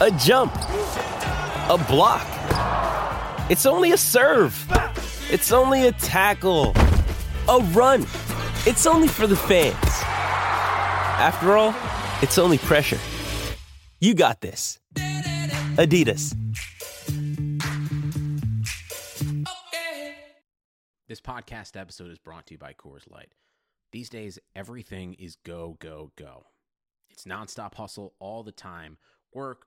a jump, a block. It's only a serve. It's only a tackle, a run. It's only for the fans. After all, it's only pressure. You got this. Adidas. This podcast episode is brought to you by Coors Light. These days, everything is go, go, go. It's nonstop hustle all the time. Work,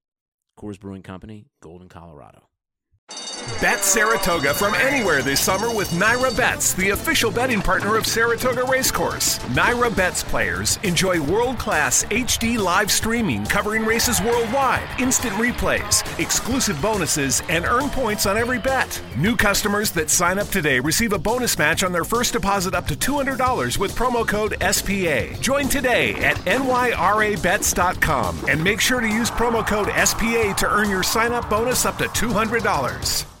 Coors Brewing Company, Golden, Colorado. Bet Saratoga from anywhere this summer with NYRA Bets, the official betting partner of Saratoga Racecourse. NYRA Bets players enjoy world class HD live streaming covering races worldwide, instant replays, exclusive bonuses, and earn points on every bet. New customers that sign up today receive a bonus match on their first deposit up to $200 with promo code SPA. Join today at nyrabets.com and make sure to use promo code SPA to earn your sign up bonus up to $200.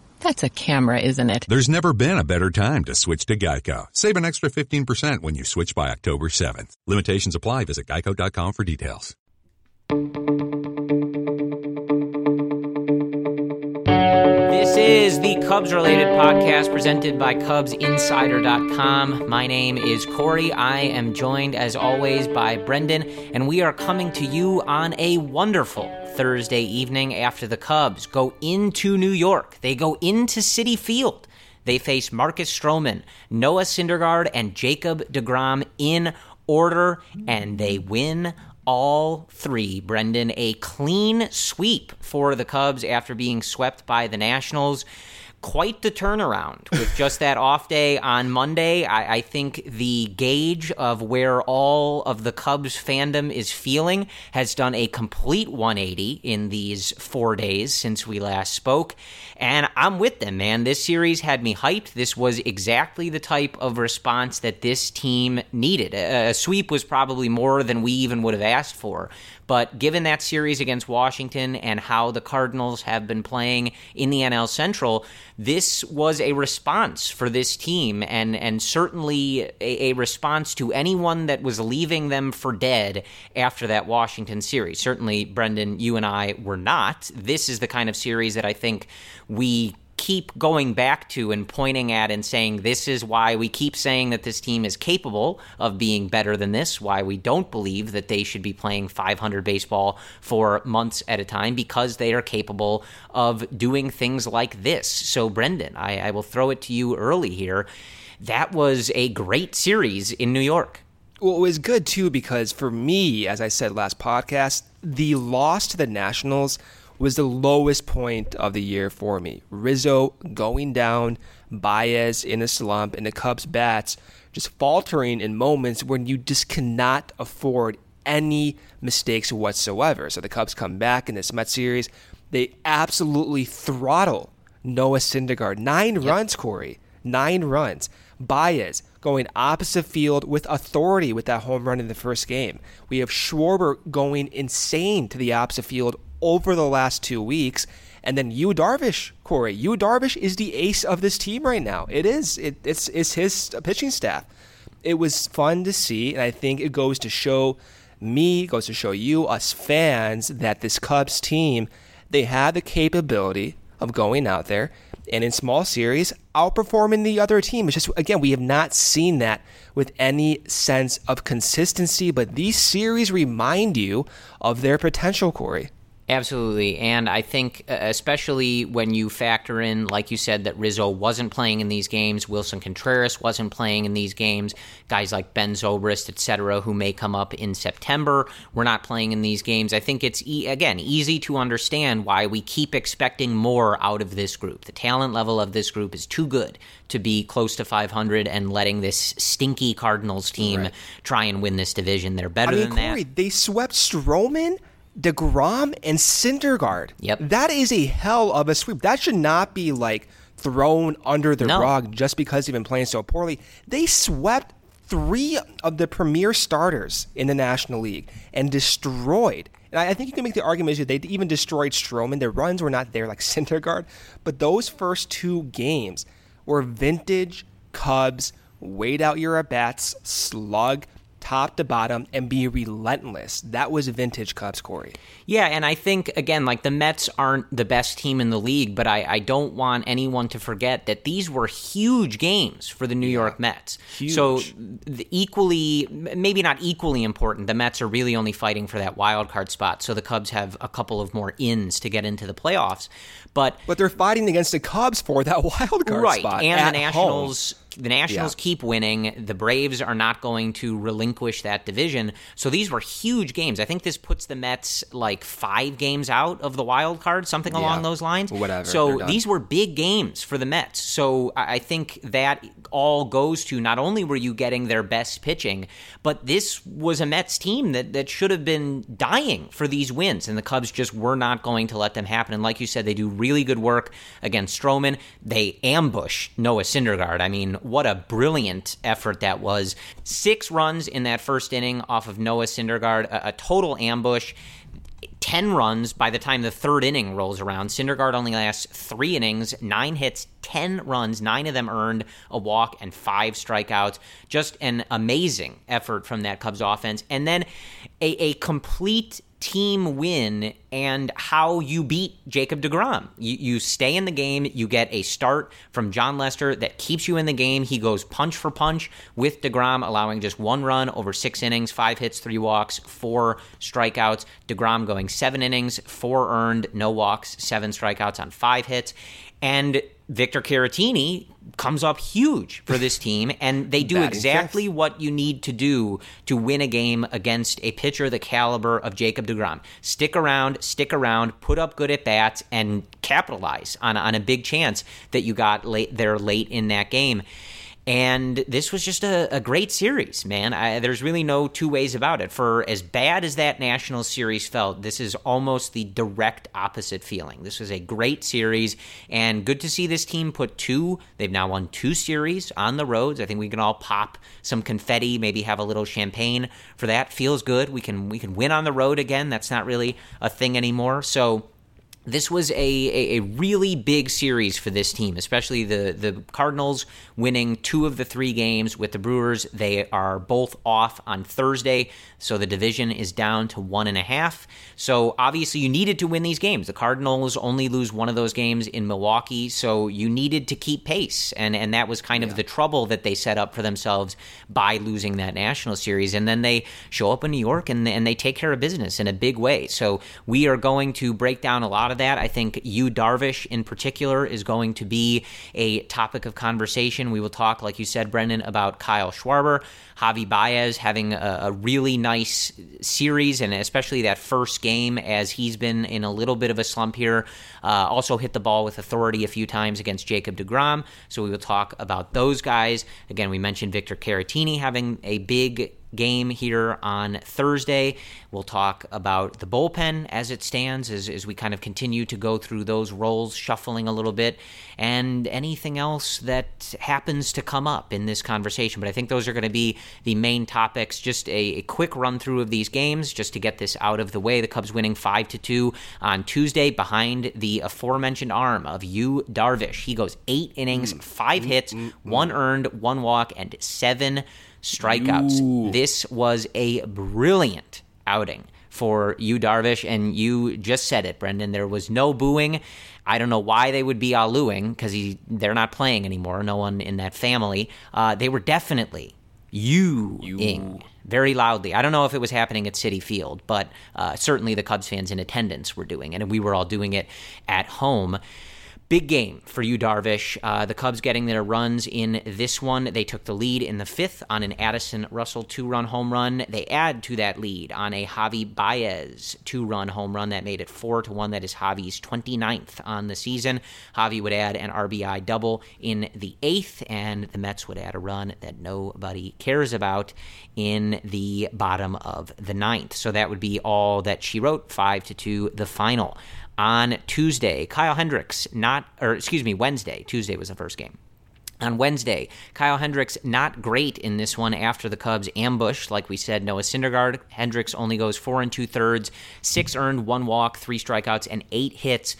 That's a camera, isn't it? There's never been a better time to switch to Geico. Save an extra 15% when you switch by October 7th. Limitations apply. Visit geico.com for details. This is the Cubs related podcast presented by CubsInsider.com. My name is Corey. I am joined, as always, by Brendan, and we are coming to you on a wonderful Thursday evening after the Cubs go into New York. They go into Citi Field. They face Marcus Stroman, Noah Syndergaard, and Jacob DeGrom in order, and they win all three. Brendan, a clean sweep for the Cubs after being swept by the Nationals. Quite the turnaround with just that off day on Monday. I, I, think the gauge of where all of the Cubs fandom is feeling has done a complete 180 in these four days since we last spoke. And I'm with them, man. This series had me hyped. This was exactly the type of response that this team needed. A, sweep was probably more than we even would have asked for. But given that series against Washington and how the Cardinals have been playing in the NL Central, this was a response for this team and, and certainly a, a response to anyone that was leaving them for dead after that Washington series. Certainly, Brendan, you and I were not. This is the kind of series that I think we keep going back to and pointing at and saying this is why we keep saying that this team is capable of being better than this, why we don't believe that they should be playing 500 baseball for months at a time because they are capable of doing things like this. So, Brendan, I, I will throw it to you early here. That was a great series in New York. Well, it was good too because for me, as I said last podcast, the loss to the Nationals was the lowest point of the year for me. Rizzo going down, Baez in a slump, and the Cubs bats just faltering in moments when you just cannot afford any mistakes whatsoever. So the Cubs come back in this Mets series. They absolutely throttle Noah Syndergaard. Nine yep. runs, Corey. Nine runs. Baez going opposite field with authority with that home run in the first game. We have Schwarber going insane to the opposite field over the last two weeks. And then Yu Darvish, Corey. Yu Darvish is the ace of this team right now. It is. It, it's it's his pitching staff. It was fun to see, and I think it goes to show me, goes to show you, us fans, that this Cubs team, they have the capability of going out there and in small series outperforming the other team. It's just again, we have not seen that with any sense of consistency, but these series remind you of their potential, Corey. Absolutely. And I think, uh, especially when you factor in, like you said, that Rizzo wasn't playing in these games, Willson Contreras wasn't playing in these games, guys like Ben Zobrist, et cetera, who may come up in September, were not playing in these games. I think it's, e- again, easy to understand why we keep expecting more out of this group. The talent level of this group is too good to be close to 500 and letting this stinky Cardinals team right. try and win this division. They're better I mean, than Corey, that. They swept Stroman DeGrom and Syndergaard. Yep. That is a hell of a sweep. That should not be like thrown under the No. rug just because they've been playing so poorly. They swept three of the premier starters in the National League and destroyed. And I think you can make the argument that they even destroyed Stroman. Their runs were not there like Syndergaard, but those first two games were vintage Cubs. Wait out your at bats, slug top to bottom, and be relentless. That was vintage Cubs, Corey. Yeah, and I think again, like the Mets aren't the best team in the league, but I, I don't want anyone to forget that these were huge games for the New York Mets. Huge. So the equally, maybe not equally important. The Mets are really only fighting for that wild card spot, so the Cubs have a couple of more ins to get into the playoffs. But But they're fighting against the Cubs for that wild card right, spot. and at the Nationals. The Nationals Yeah. keep winning. The Braves are not going to relinquish that division. So these were huge games. I think this puts the Mets like five games out of the wild card, something along Yeah. those lines. Whatever, So these were big games for the Mets. So I I think that all goes to not only were you getting their best pitching, but this was a Mets team that, that should have been dying for these wins, and the Cubs just were not going to let them happen. And like you said, they do really good work against Stroman. They ambush Noah Syndergaard. I mean, what a brilliant effort that was. Six runs in that first inning off of Noah Syndergaard, a, a total ambush. 10 runs by the time the third inning rolls around. Syndergaard only lasts three innings, nine hits, 10 runs, nine of them earned a walk and five strikeouts. Just an amazing effort from that Cubs offense. And then a, a complete team win and how you beat Jacob DeGrom. You, you stay in the game, you get a start from Jon Lester that keeps you in the game. He goes punch for punch with DeGrom, allowing just one run over six innings, five hits, three walks, four strikeouts. DeGrom going seven innings, four earned, no walks, seven strikeouts on five hits. And Victor Caratini comes up huge for this team, and they do exactly what you need to do to win a game against a pitcher the caliber of Jacob DeGrom. Stick around, stick around, put up good at bats, and capitalize on, on a big chance that you got late there late in that game. And this was just a, a great series, man. I, there's really no two ways about it. For as bad as that national series felt, this is almost the direct opposite feeling. This was a great series, and good to see this team put two. They've now won two series on the roads. I think we can all pop some confetti, maybe have a little champagne for that. Feels good. We can we can win on the road again. That's not really a thing anymore. So this was a, a, a really big series for this team, especially the, the Cardinals winning two of the three games with the Brewers. They are both off on Thursday, so the division is down to one and a half. So obviously, you needed to win these games. The Cardinals only lose one of those games in Milwaukee, so you needed to keep pace, and and that was kind of the trouble that they set up for themselves by losing that national series. And then they show up in New York and and they take care of business in a big way. So we are going to break down a lot of that. I think Yu Darvish in particular is going to be a topic of conversation. We will talk, like you said, Brendan, about Kyle Schwarber, Javy Baez having a, a really nice series, and especially that first game as he's been in a little bit of a slump here. Uh, also hit the ball with authority a few times against Jacob DeGrom. So we will talk about those guys. Again, we mentioned Victor Caratini having a big game here on Thursday. We'll talk about the bullpen as it stands as, as we kind of continue to go through those roles, shuffling a little bit, and anything else that happens to come up in this conversation. But I think those are going to be the main topics. Just a, a quick run through of these games, just to get this out of the way. The Cubs winning 5 to 2 on Tuesday behind the aforementioned arm of Yu Darvish. He goes eight innings, mm. five hits, mm, mm, one earned, one walk, and seven strikeouts. This was a brilliant outing for Yu, Darvish, and you just said it, Brendan. There was no booing. I don't know why they would be alooing because they're not playing anymore. No one in that family. Uh, they were definitely you-ing very loudly. I don't know if it was happening at Citi Field, but uh, certainly the Cubs fans in attendance were doing it, and we were all doing it at home. Big game for Yu, Darvish. Uh, the Cubs getting their runs in this one. They took the lead in the fifth on an Addison Russell two run home run. They add to that lead on a Javy Baez two run home run that made it four to one. That is Javy's 29th on the season. Javy would add an RBI double in the eighth, and the Mets would add a run that nobody cares about in the bottom of the ninth. So that would be all that she wrote. Five to two, the final on Tuesday. Kyle Hendricks, not, or excuse me, Wednesday. Tuesday was the first game. On Wednesday, Kyle Hendricks not great in this one after the Cubs ambush. Like we said, Noah Syndergaard. Hendricks only goes four and two thirds, six earned, one walk, three strikeouts, and eight hits.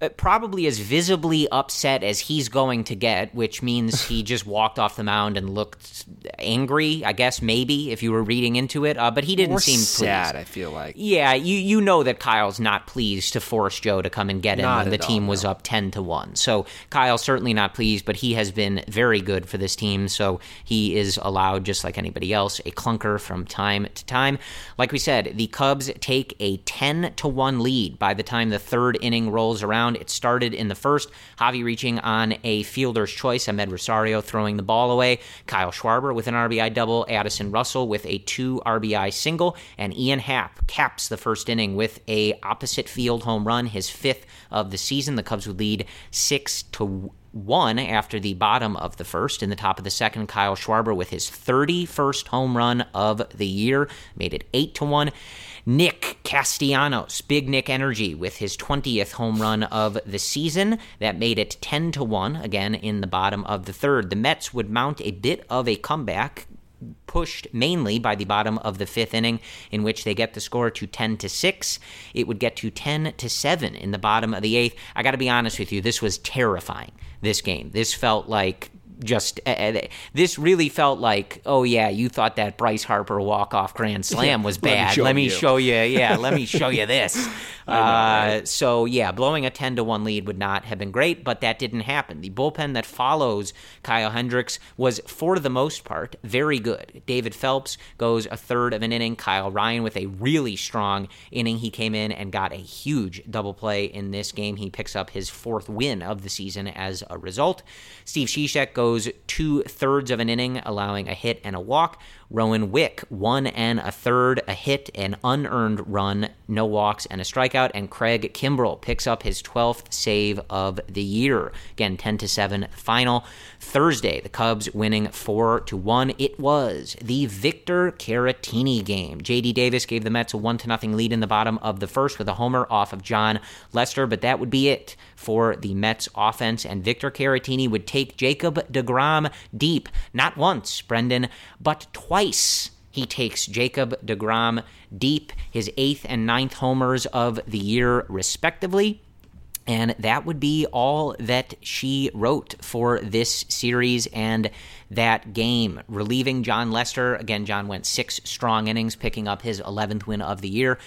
Uh, probably as visibly upset as he's going to get, which means he just walked off the mound and looked angry. I guess maybe if you were reading into it, uh, but he didn't More seem sad. pleased. I feel like. Yeah, you you know that Kyle's not pleased to force Joe to come and get him Not when the at all, team was no. up ten to one. So Kyle's certainly not pleased, but he has been very good for this team. So he is allowed, just like anybody else, a clunker from time to time. Like we said, the Cubs take a ten to one lead by the time the third inning rolls around. It started in the first, Javy reaching on a fielder's choice, Amed Rosario throwing the ball away, Kyle Schwarber with an RBI double, Addison Russell with a two RBI single, and Ian Happ caps the first inning with a opposite field home run, his fifth of the season. The Cubs would lead six to one after the bottom of the first. In the top of the second, Kyle Schwarber with his 31st home run of the year made it eight to one. Nick Castellanos, Big Nick Energy, with his 20th home run of the season. That made it 10 to 1, again in the bottom of the third. The Mets would mount a bit of a comeback pushed mainly by the bottom of the fifth inning, in which they get the score to 10 to 6. It would get to 10 to 7 in the bottom of the eighth. I got to be honest with you, this was terrifying, this game. This felt like just uh, this really felt like oh yeah you thought that bryce harper walk-off grand slam was let me bad. show let me you. show you yeah let me show you this. Uh, so yeah blowing a 10 to 1 lead would not have been great but that didn't happen. The bullpen that follows kyle hendricks was for the most part very good. David phelps goes a third of an inning. Kyle ryan with a really strong inning he came in and got a huge double play in this game. He picks up his fourth win of the season as a result. Steve Cishek goes two thirds of an inning allowing a hit and a walk Rowan Wick, one and a third, a hit, an unearned run, no walks, and a strikeout. And Craig Kimbrel picks up his 12th save of the year. Again, 10 to 7 final. Thursday, the Cubs winning 4 to 1. It was the Victor Caratini game. JD Davis gave the Mets a 1 to nothing lead in the bottom of the first with a homer off of Jon Lester, but that would be it for the Mets offense. And Victor Caratini would take Jacob DeGrom deep, not once, Brendan, but twice. He takes Jacob DeGrom deep, his eighth and ninth homers of the year, respectively. And that would be all that she wrote for this series and that game. Relieving Jon Lester. Again, Jon went six strong innings, picking up his 11th win of the year.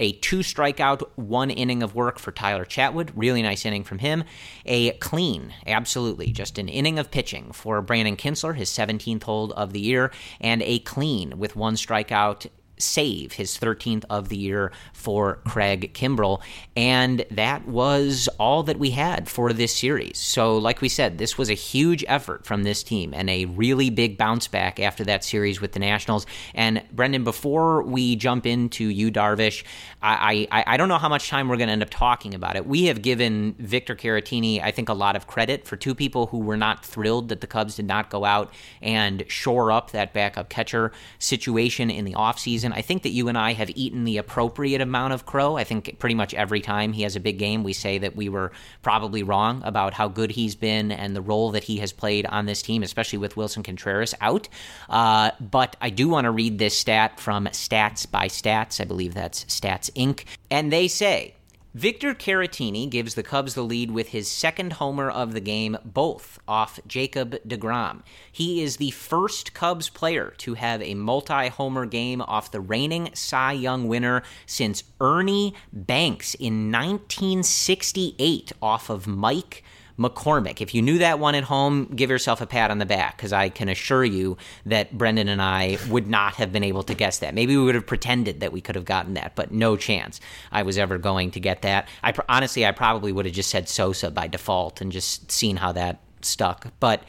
A two strikeout, one inning of work for Tyler Chatwood. Really nice inning from him. A clean, absolutely, just an inning of pitching for Brandon Kintzler, his 17th hold of the year. And a clean with one strikeout save, his 13th of the year for Craig Kimbrel. And that was all that we had for this series. So, like we said, this was a huge effort from this team and a really big bounce back after that series with the Nationals. And Brendan, before we jump into Yu, Darvish, I, I, I don't know how much time we're going to end up talking about it. We have given Victor Caratini, I think, a lot of credit for two people who were not thrilled that the Cubs did not go out and shore up that backup catcher situation in the offseason. I think that you and I have eaten the appropriate amount of crow. I think pretty much every time he has a big game, we say that we were probably wrong about how good he's been and the role that he has played on this team, especially with Wilson Contreras out. Uh, but I do want to read this stat from Stats by Stats. I believe that's Stats Inc. And they say, Victor Caratini gives the Cubs the lead with his second homer of the game, both off Jacob DeGrom. He is the first Cubs player to have a multi homer game off the reigning Cy Young winner since Ernie Banks in 1968 off of Mike McCormick. If you knew that one at home, give yourself a pat on the back because I can assure you that Brendan and I would not have been able to guess that. Maybe we would have pretended that we could have gotten that, but no chance I was ever going to get that. I honestly, I probably would have just said Sosa by default and just seen how that stuck. But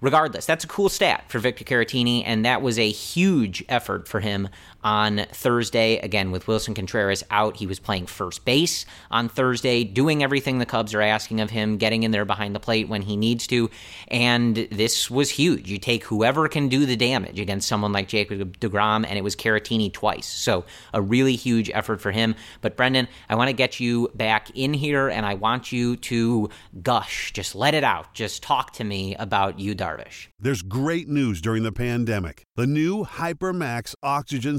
regardless, that's a cool stat for Victor Caratini, and that was a huge effort for him on Thursday. Again, with Willson Contreras out, he was playing first base on Thursday, doing everything the Cubs are asking of him, getting in there behind the plate when he needs to. And this was huge. You take whoever can do the damage against someone like Jacob DeGrom, and it was Caratini twice. So a really huge effort for him. But Brendan, I want to get you back in here, and I want you to gush. Just let it out. Just talk to me about Yu, Darvish. There's great news during the pandemic. The new HyperMax oxygen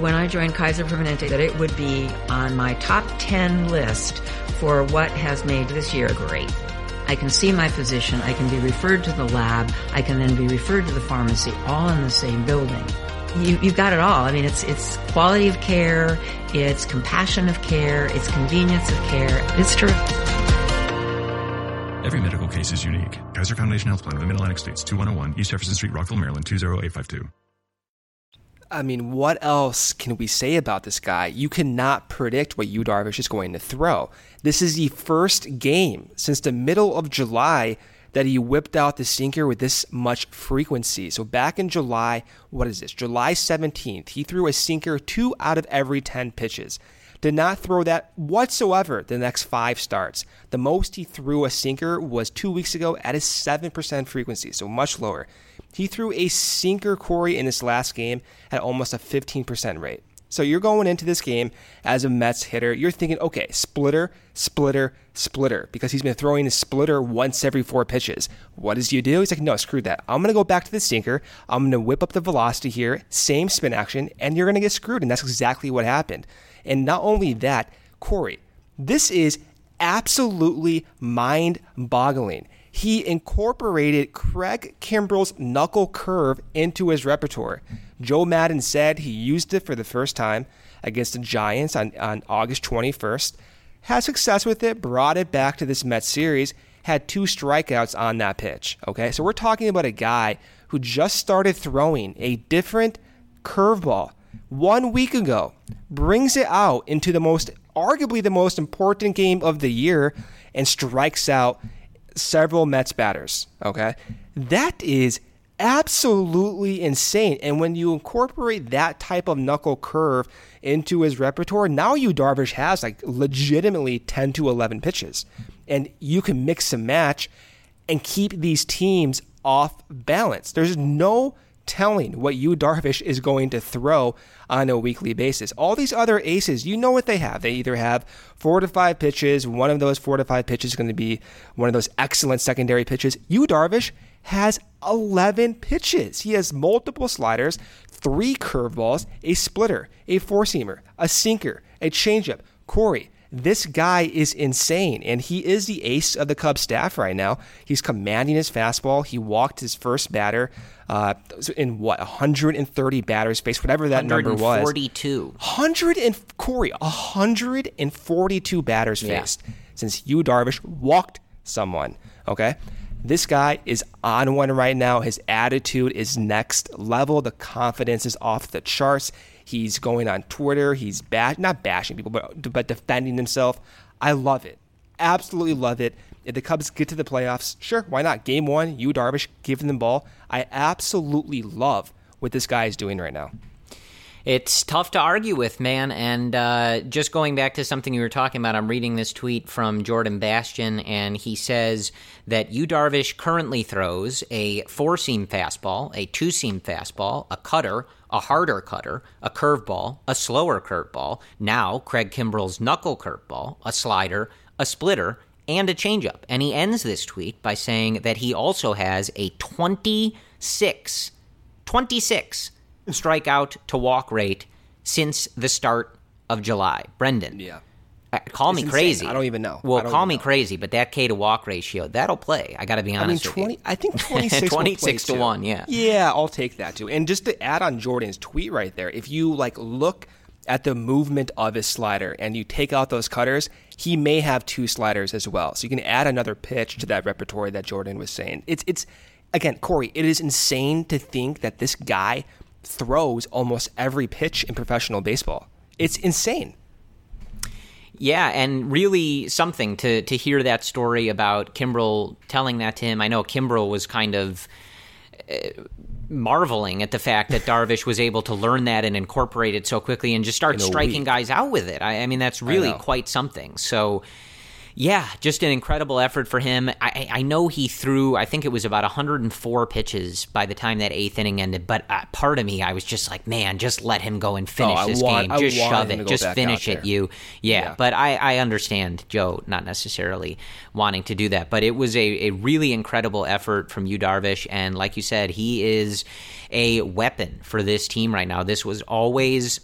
when I joined Kaiser Permanente that it would be on my top 10 list for what has made this year great. I can see my physician, I can be referred to the lab, I can then be referred to the pharmacy, all in the same building. You, have got it all. I mean, it's, it's quality of care, it's compassion of care, it's convenience of care. It's terrific. Every medical case is unique. Kaiser Foundation Health Plan of the Mid-Atlantic States, 2101 East Jefferson Street, Rockville, Maryland, 20852. I mean, what else can we say about this guy? You cannot predict what Yu Darvish is going to throw. This is the first game since the middle of July that he whipped out the sinker with this much frequency. So back in July, what is this? July 17th, he threw a sinker two out of every 10 pitches. Did not throw that whatsoever the next five starts. The most he threw a sinker was two weeks ago at a 7% frequency, so much lower. He threw a sinker Corey in this last game at almost a 15% rate. So you're going into this game as a Mets hitter. You're thinking, okay, splitter, splitter, splitter, because he's been throwing a splitter once every four pitches. What does Yu do? He's like, no, screw that. I'm going to go back to the sinker. I'm going to whip up the velocity here, same spin action, and you're going to get screwed. And that's exactly what happened. And not only that, Corey, this is absolutely mind boggling he incorporated Craig Kimbrel's knuckle curve into his repertoire. Joe Maddon said he used it for the first time against the Giants on, on August 21st, had success with it, brought it back to this Mets series, had two strikeouts on that pitch. Okay, so we're talking about a guy who just started throwing a different curveball one week ago, brings it out into the most, arguably the most important game of the year, and strikes out several Mets batters. Okay. That is absolutely insane. And when you incorporate that type of knuckle curve into his repertoire, now Yu Darvish has like legitimately 10 to 11 pitches. And you can mix and match and keep these teams off balance. There's no telling what Yu Darvish is going to throw on a weekly basis. All these other aces, you know what they have. They either have four to five pitches, one of those four to five pitches is going to be one of those excellent secondary pitches. Yu Darvish has 11 pitches. He has multiple sliders, three curveballs, a splitter, a four seamer, a sinker, a changeup. Corey, This guy is insane, and he is the ace of the Cubs staff right now. He's commanding his fastball. He walked his first batter uh, in what 130 batters faced, whatever that number was. 142. 100 and Corey, 142 batters Yeah. faced since Yu Darvish walked someone. Okay, this guy is on one right now. His attitude is next level. The confidence is off the charts. He's going on Twitter. He's ba- not bashing people, but but defending himself. I love it. Absolutely love it. If the Cubs get to the playoffs, sure, why not? Game one, Yu Darvish giving them ball. I absolutely love what this guy is doing right now. It's tough to argue with, man. And uh, just going back to something you were talking about, I'm reading this tweet from Jordan Bastian, and he says that Yu Darvish currently throws a four seam fastball, a two seam fastball, a cutter, a harder cutter, a curveball, a slower curveball, now Craig Kimbrel's knuckle curveball, a slider, a splitter, and a changeup. And he ends this tweet by saying that he also has a 26 26 strikeout to walk rate since the start of July. Brendan. Yeah. Uh, call It's me insane. crazy. I don't even know. Well, call me know. crazy, but that K to walk ratio, that'll play. I got to be honest. I mean, honest with 20, you. I think 26 will play 26 to too. 1, yeah. Yeah, I'll take that too. And just to add on Jordan's tweet right there, if you like look at the movement of his slider and you take out those cutters, he may have two sliders as well. So you can add another pitch to that repertoire that Jordan was saying. It's it's again, Corey, it is insane to think that this guy throws almost every pitch in professional baseball. It's insane. Yeah, and really something to to hear that story about Kimbrel telling that to him. I know Kimbrel was kind of uh, marveling at the fact that Darvish was able to learn that and incorporate it so quickly and just start striking week. guys out with it. I, I mean, that's really quite something. So. Yeah, just an incredible effort for him. I, I know he threw, I think it was about 104 pitches by the time that eighth inning ended, but uh, part of me, I was just like, man, just let him go and finish Oh, this want- game. Just shove it. Just finish it, there. you. Yeah, Yeah. but I, I understand Joe not necessarily wanting to do that. But it was a, a really incredible effort from Yu, Darvish. And like you said, he is a weapon for this team right now. This was always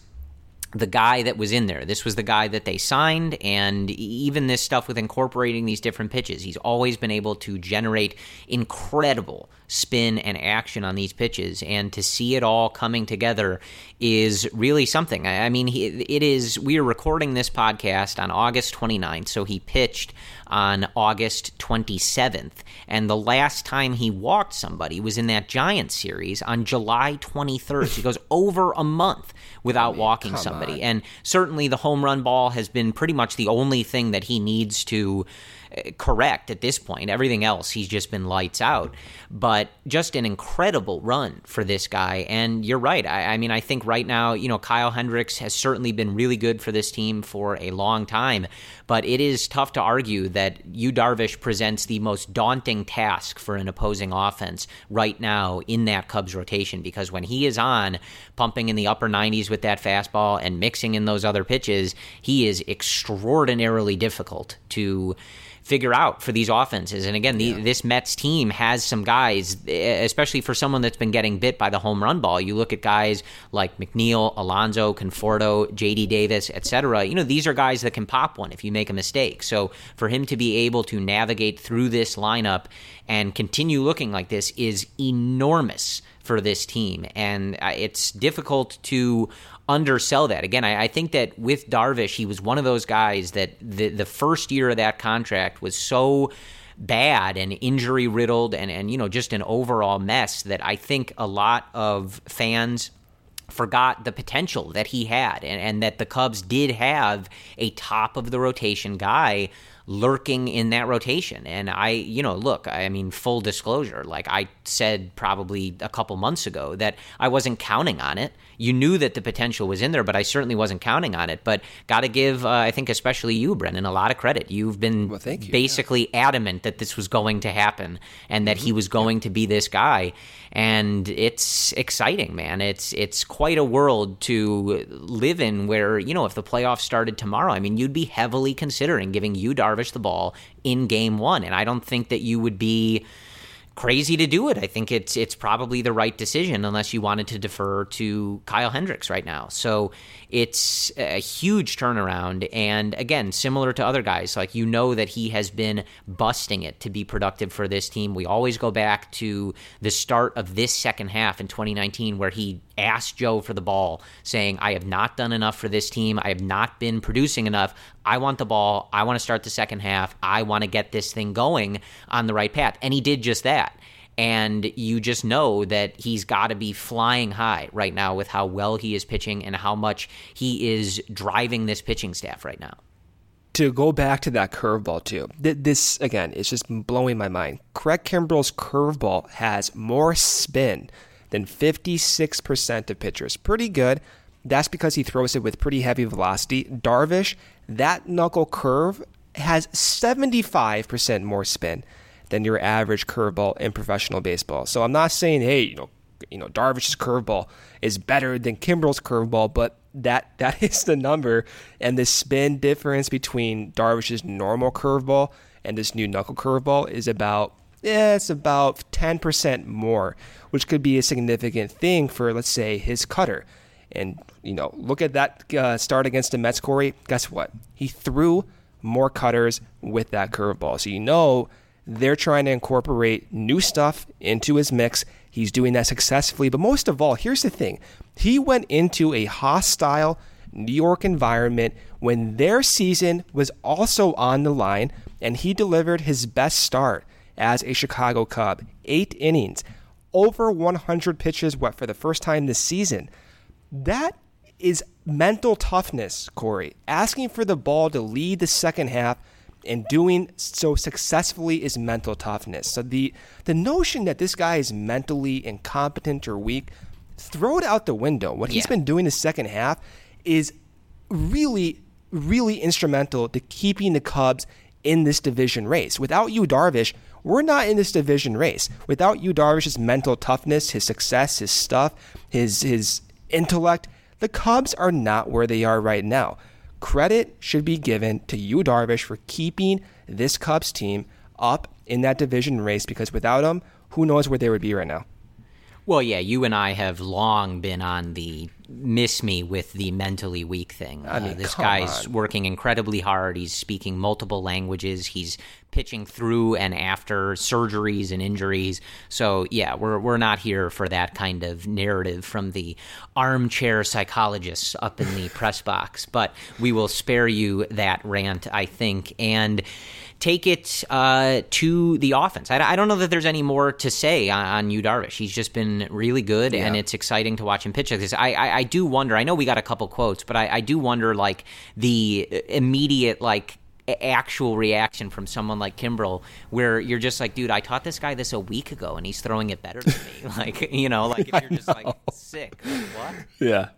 the guy that was in there. This was the guy that they signed, and even this stuff with incorporating these different pitches. He's always been able to generate incredible spin and action on these pitches, and to see it all coming together is really something. I I mean, he, it is. We are recording this podcast on August 29th, so he pitched on August 27th, and the last time he walked somebody was in that Giants series on July 23rd. So he goes over a month without walking somebody. on. And certainly the home run ball has been pretty much the only thing that he needs to correct at this point. Everything else, he's just been lights out. But just an incredible run for this guy. And you're right. I, I mean, I think right now, you know, Kyle Hendricks has certainly been really good for this team for a long time. But it is tough to argue that Yu Darvish presents the most daunting task for an opposing offense right now in that Cubs rotation because when he is on, pumping in the upper 90s with that fastball and mixing in those other pitches, he is extraordinarily difficult to figure out for these offenses. And again, the, this Mets team has some guys, especially for someone that's been getting bit by the home run ball. You look at guys like McNeil, Alonso, Conforto, JD Davis, etc. You know, these are guys that can pop one if you make a mistake. So for him to be able to navigate through this lineup and continue looking like this is enormous for this team. And uh, it's difficult to undersell that. Again, I, I think that with Darvish, he was one of those guys that the, the first year of that contract was so bad and injury riddled and, and, you know, just an overall mess that I think a lot of fans forgot the potential that he had and, and that the Cubs did have a top of the rotation guy lurking in that rotation. And I, you know, look, I mean, full disclosure, like I said probably a couple months ago that I wasn't counting on it. You knew that the potential was in there, but I certainly wasn't counting on it. But got to give, uh, I think, especially you, Brendan, a lot of credit. You've been thank you, basically adamant that this was going to happen and that he was going to be this guy. And it's exciting, man. It's it's quite a world to live in where, you know, if the playoffs started tomorrow, I mean, Yu'd be heavily considering giving you The ball in game one. And I don't think that you would be crazy to do it. I think it's it's probably the right decision unless you wanted to defer to Kyle Hendricks right now. So it's a huge turnaround and again, similar to other guys, like you know that he has been busting it to be productive for this team. We always go back to the start of this second half in 2019 where he asked Joe for the ball saying, "I have not done enough for this team. I have not been producing enough. I want the ball. I want to start the second half. I want to get this thing going on the right path." And he did just that and you just know that he's got to be flying high right now with how well he is pitching and how much he is driving this pitching staff right now. To go back to that curveball too, this again is just blowing my mind. Craig Kimbrel's curveball has more spin than 56% of pitchers. Pretty good. That's because he throws it with pretty heavy velocity. Darvish, that knuckle curve has 75% more spin than your average curveball in professional baseball. So I'm not saying, hey, you know, you know, Darvish's curveball is better than Kimbrel's curveball, but that that is the number, and the spin difference between Darvish's normal curveball and this new knuckle curveball is about yeah, it's about 10% more, which could be a significant thing for, let's say, his cutter. And, you know, look at that uh, start against the Mets, Corey. Guess what? He threw more cutters with that curveball. So you know they're trying to incorporate new stuff into his mix. He's doing that successfully. But most of all, here's the thing he went into a hostile New York environment when their season was also on the line, and he delivered his best start as a Chicago Cub. Eight innings, over 100 pitches what, for the first time this season. That is mental toughness, Corey. Asking for the ball to lead the second half and doing so successfully is mental toughness. So the the notion that this guy is mentally incompetent or weak, throw it out the window. What yeah. he's been doing the second half is really, really instrumental to keeping the Cubs in this division race. Without Yu Darvish, we're not in this division race. Without Yu Darvish's mental toughness, his success, his stuff, his his intellect, the Cubs are not where they are right now. Credit should be given to Yu, Darvish for keeping this Cubs team up in that division race because without him, who knows where they would be right now. Well, yeah, you and I have long been on the miss me with the mentally weak thing. I mean, uh, this guy's on. working incredibly hard. He's speaking multiple languages. He's pitching through and after surgeries and injuries. So yeah, we're we're not here for that kind of narrative from the armchair psychologists up in the press box. But we will spare you that rant, I think, and take it uh, to the offense. I, I, don't know that there's any more to say on, on Yu Darvish. He's just been really good, yeah. and it's exciting to watch him pitch like this. I, I, I, do wonder. I know we got a couple quotes, but I, I do wonder like the immediate like actual reaction from someone like Kimbrel, where you're just like, dude, I taught this guy this a week ago, and he's throwing it better than me. like, you know, like if you're just like sick, like, what? Yeah.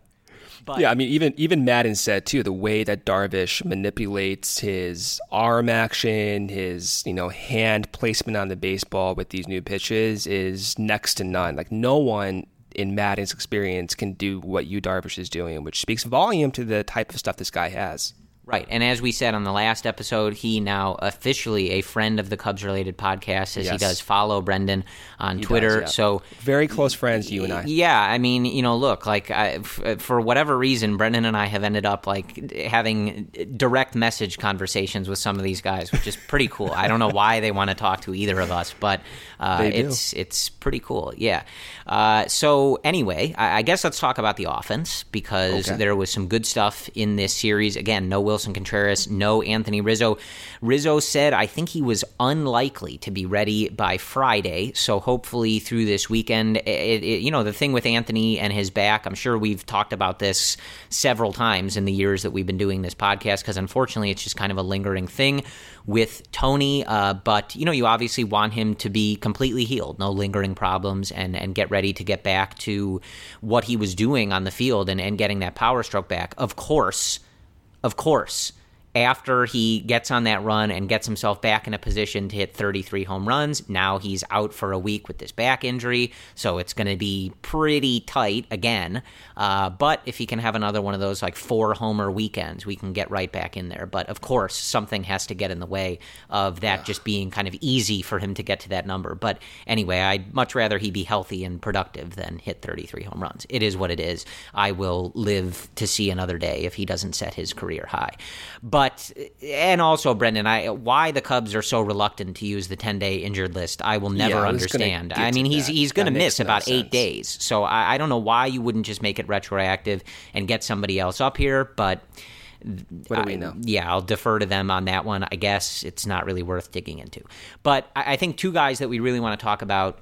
But, yeah, I mean, even even Maddon said too the way that Darvish manipulates his arm action, his you know hand placement on the baseball with these new pitches is next to none. Like no one in Maddon's experience can do what Yu Darvish is doing, which speaks volume to the type of stuff this guy has. Right. And as we said on the last episode, he now officially a friend of the Cubs related podcast as yes. he does follow Brendan on he Twitter. Does, yeah. So very close friends, you and I. Yeah. I mean, you know, look, like I, for whatever reason, Brendan and I have ended up like having direct message conversations with some of these guys, which is pretty cool. I don't know why they want to talk to either of us, but uh, it's it's pretty cool. Yeah. Uh, so anyway, I, I, guess let's talk about the offense because okay. there was some good stuff in this series. Again, no Willson Contreras, no Anthony Rizzo. Rizzo said, I think he was unlikely to be ready by Friday. So hopefully through this weekend, it, it, you know, the thing with Anthony and his back, I'm sure we've talked about this several times in the years that we've been doing this podcast because unfortunately it's just kind of a lingering thing with Tony. Uh, but, you know, you obviously want him to be completely healed, no lingering problems, and, and get ready to get back to what he was doing on the field and, and getting that power stroke back. Of course, of course, after he gets on that run and gets himself back in a position to hit 33 home runs. Now he's out for a week with this back injury, so it's going to be pretty tight again. Uh, but if he can have another one of those like four homer weekends, we can get right back in there. But of course, something has to get in the way of that yeah. just being kind of easy for him to get to that number. But anyway, I'd much rather he be healthy and productive than hit 33 home runs. It is what it is. I will live to see another day if he doesn't set his career high. But but and also Brendan, I why the Cubs are so reluctant to use the ten day injured list, I will never yeah, I understand. I mean, he's that. he's going to miss about eight days, so I, I, don't know why you wouldn't just make it retroactive and get somebody else up here, but. What do we know? yeah, I'll defer to them on that one. I guess it's not really worth digging into. But I, I think two guys that we really want to talk about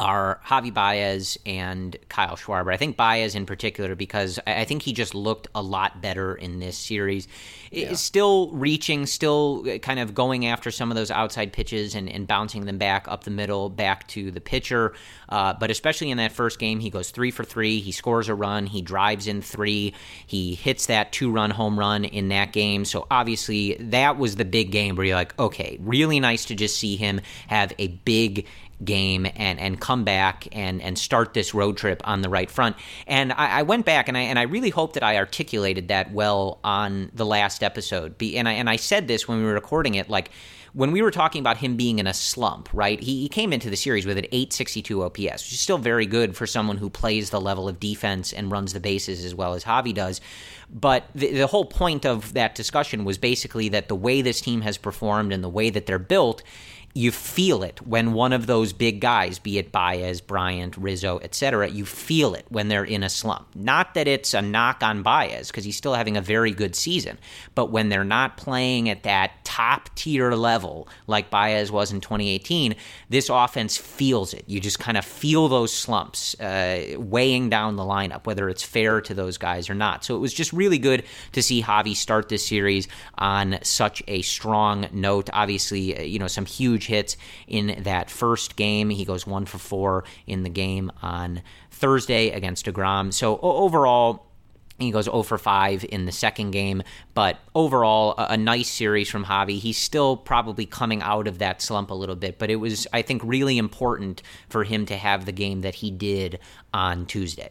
are Javy Baez and Kyle Schwarber. I think Baez in particular because I think he just looked a lot better in this series. Yeah. Still reaching, still kind of going after some of those outside pitches and, and bouncing them back up the middle, back to the pitcher. Uh, but especially in that first game, he goes three for three. He scores a run. He drives in three. He hits that two run home run in that game. So obviously, that was the big game where you're like, okay, really nice to just see him have a big game and and come back and and start this road trip on the right front. And I, I, went back and I and I really hope that I articulated that well on the last episode. Be, and I and I said this when we were recording it, like when we were talking about him being in a slump, right? He, he, came into the series with an 862 OPS, which is still very good for someone who plays the level of defense and runs the bases as well as Javy does. But the, the whole point of that discussion was basically that the way this team has performed and the way that they're built you feel it when one of those big guys, be it Baez, Bryant, Rizzo, etc., you feel it when they're in a slump. Not that it's a knock on Baez because he's still having a very good season, but when they're not playing at that top tier level like Baez was in 2018, this offense feels it. You just kind of feel those slumps uh, weighing down the lineup, whether it's fair to those guys or not. So it was just really good to see Javy start this series on such a strong note. Obviously, uh, you know, some huge hits in that first game. He goes one for four in the game on Thursday against DeGrom. So overall, he goes 0 for 5 in the second game, but overall, a, a, nice series from Javy. He's still probably coming out of that slump a little bit, but it was, I think, really important for him to have the game that he did on Tuesday.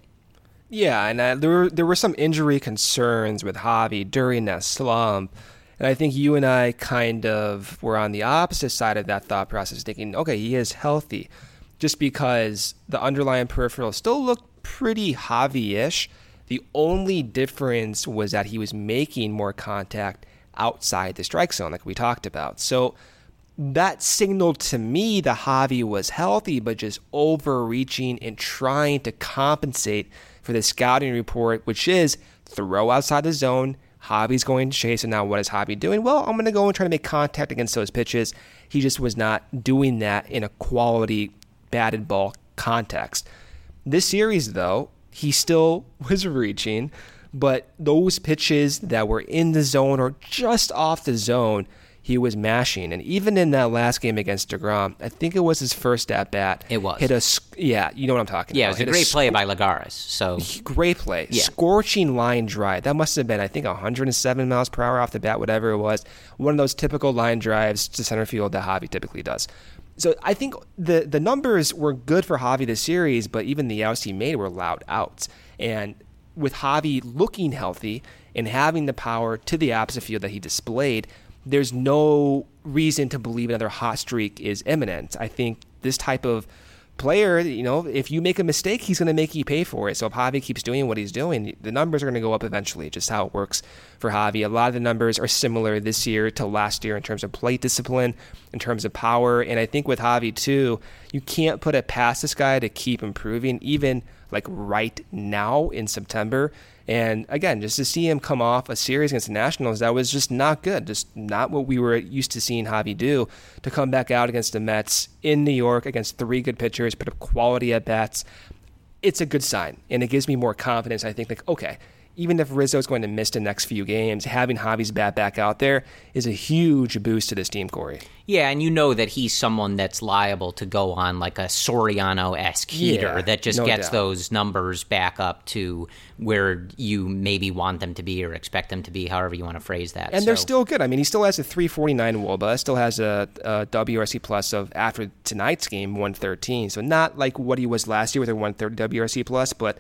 Yeah, and uh, there were there were some injury concerns with Javy during that slump. And I think you and I kind of were on the opposite side of that thought process, thinking, okay, he is healthy, just because the underlying peripheral still looked pretty Javy ish. The only difference was that he was making more contact outside the strike zone, like we talked about. So that signaled to me that Javy was healthy, but just overreaching and trying to compensate for the scouting report, which is throw outside the zone Javy's going to chase, and now what is Javy doing? Well, I'm going to go and try to make contact against those pitches. He just was not doing that in a quality batted ball context. This series, though, he still was reaching, but those pitches that were in the zone or just off the zone, he was mashing. And even in that last game against DeGrom, I think it was his first at bat. It was. Hit a, yeah, you know what I'm talking yeah, about. Yeah, it was a great a play by Lagares. So Great play. Yeah. Scorching line drive. That must have been, I think, 107 miles per hour off the bat, whatever it was. One of those typical line drives to center field that Javy typically does. So I think the the numbers were good for Javy this series, but even the outs he made were loud outs. And with Javy looking healthy and having the power to the opposite field that he displayed, there's no reason to believe another hot streak is imminent. I think this type of player, you know, if you make a mistake, he's going to make you pay for it. So if Javy keeps doing what he's doing, the numbers are going to go up eventually, just how it works for Javy. A lot of the numbers are similar this year to last year in terms of plate discipline, in terms of power. And I think with Javy, too, you can't put it past this guy to keep improving, even like right now in September. And again, just to see him come off a series against the Nationals, that was just not good. Just not what we were used to seeing Javy do. To come back out against the Mets in New York against three good pitchers, put up quality at bats, it's a good sign. And it gives me more confidence. I think, like, okay, even if Rizzo is going to miss the next few games, having Javy's bat back out there is a huge boost to this team, Corey. Yeah, and you know that he's someone that's liable to go on like a Soriano esque heater Yeah, that just no gets doubt. those numbers back up to where you maybe want them to be or expect them to be, however you want to phrase that. And they're still good. I mean, he still has a 349 WOBA, still has a, a WRC plus of after tonight's game 113. So not like what he was last year with a 130 WRC plus, but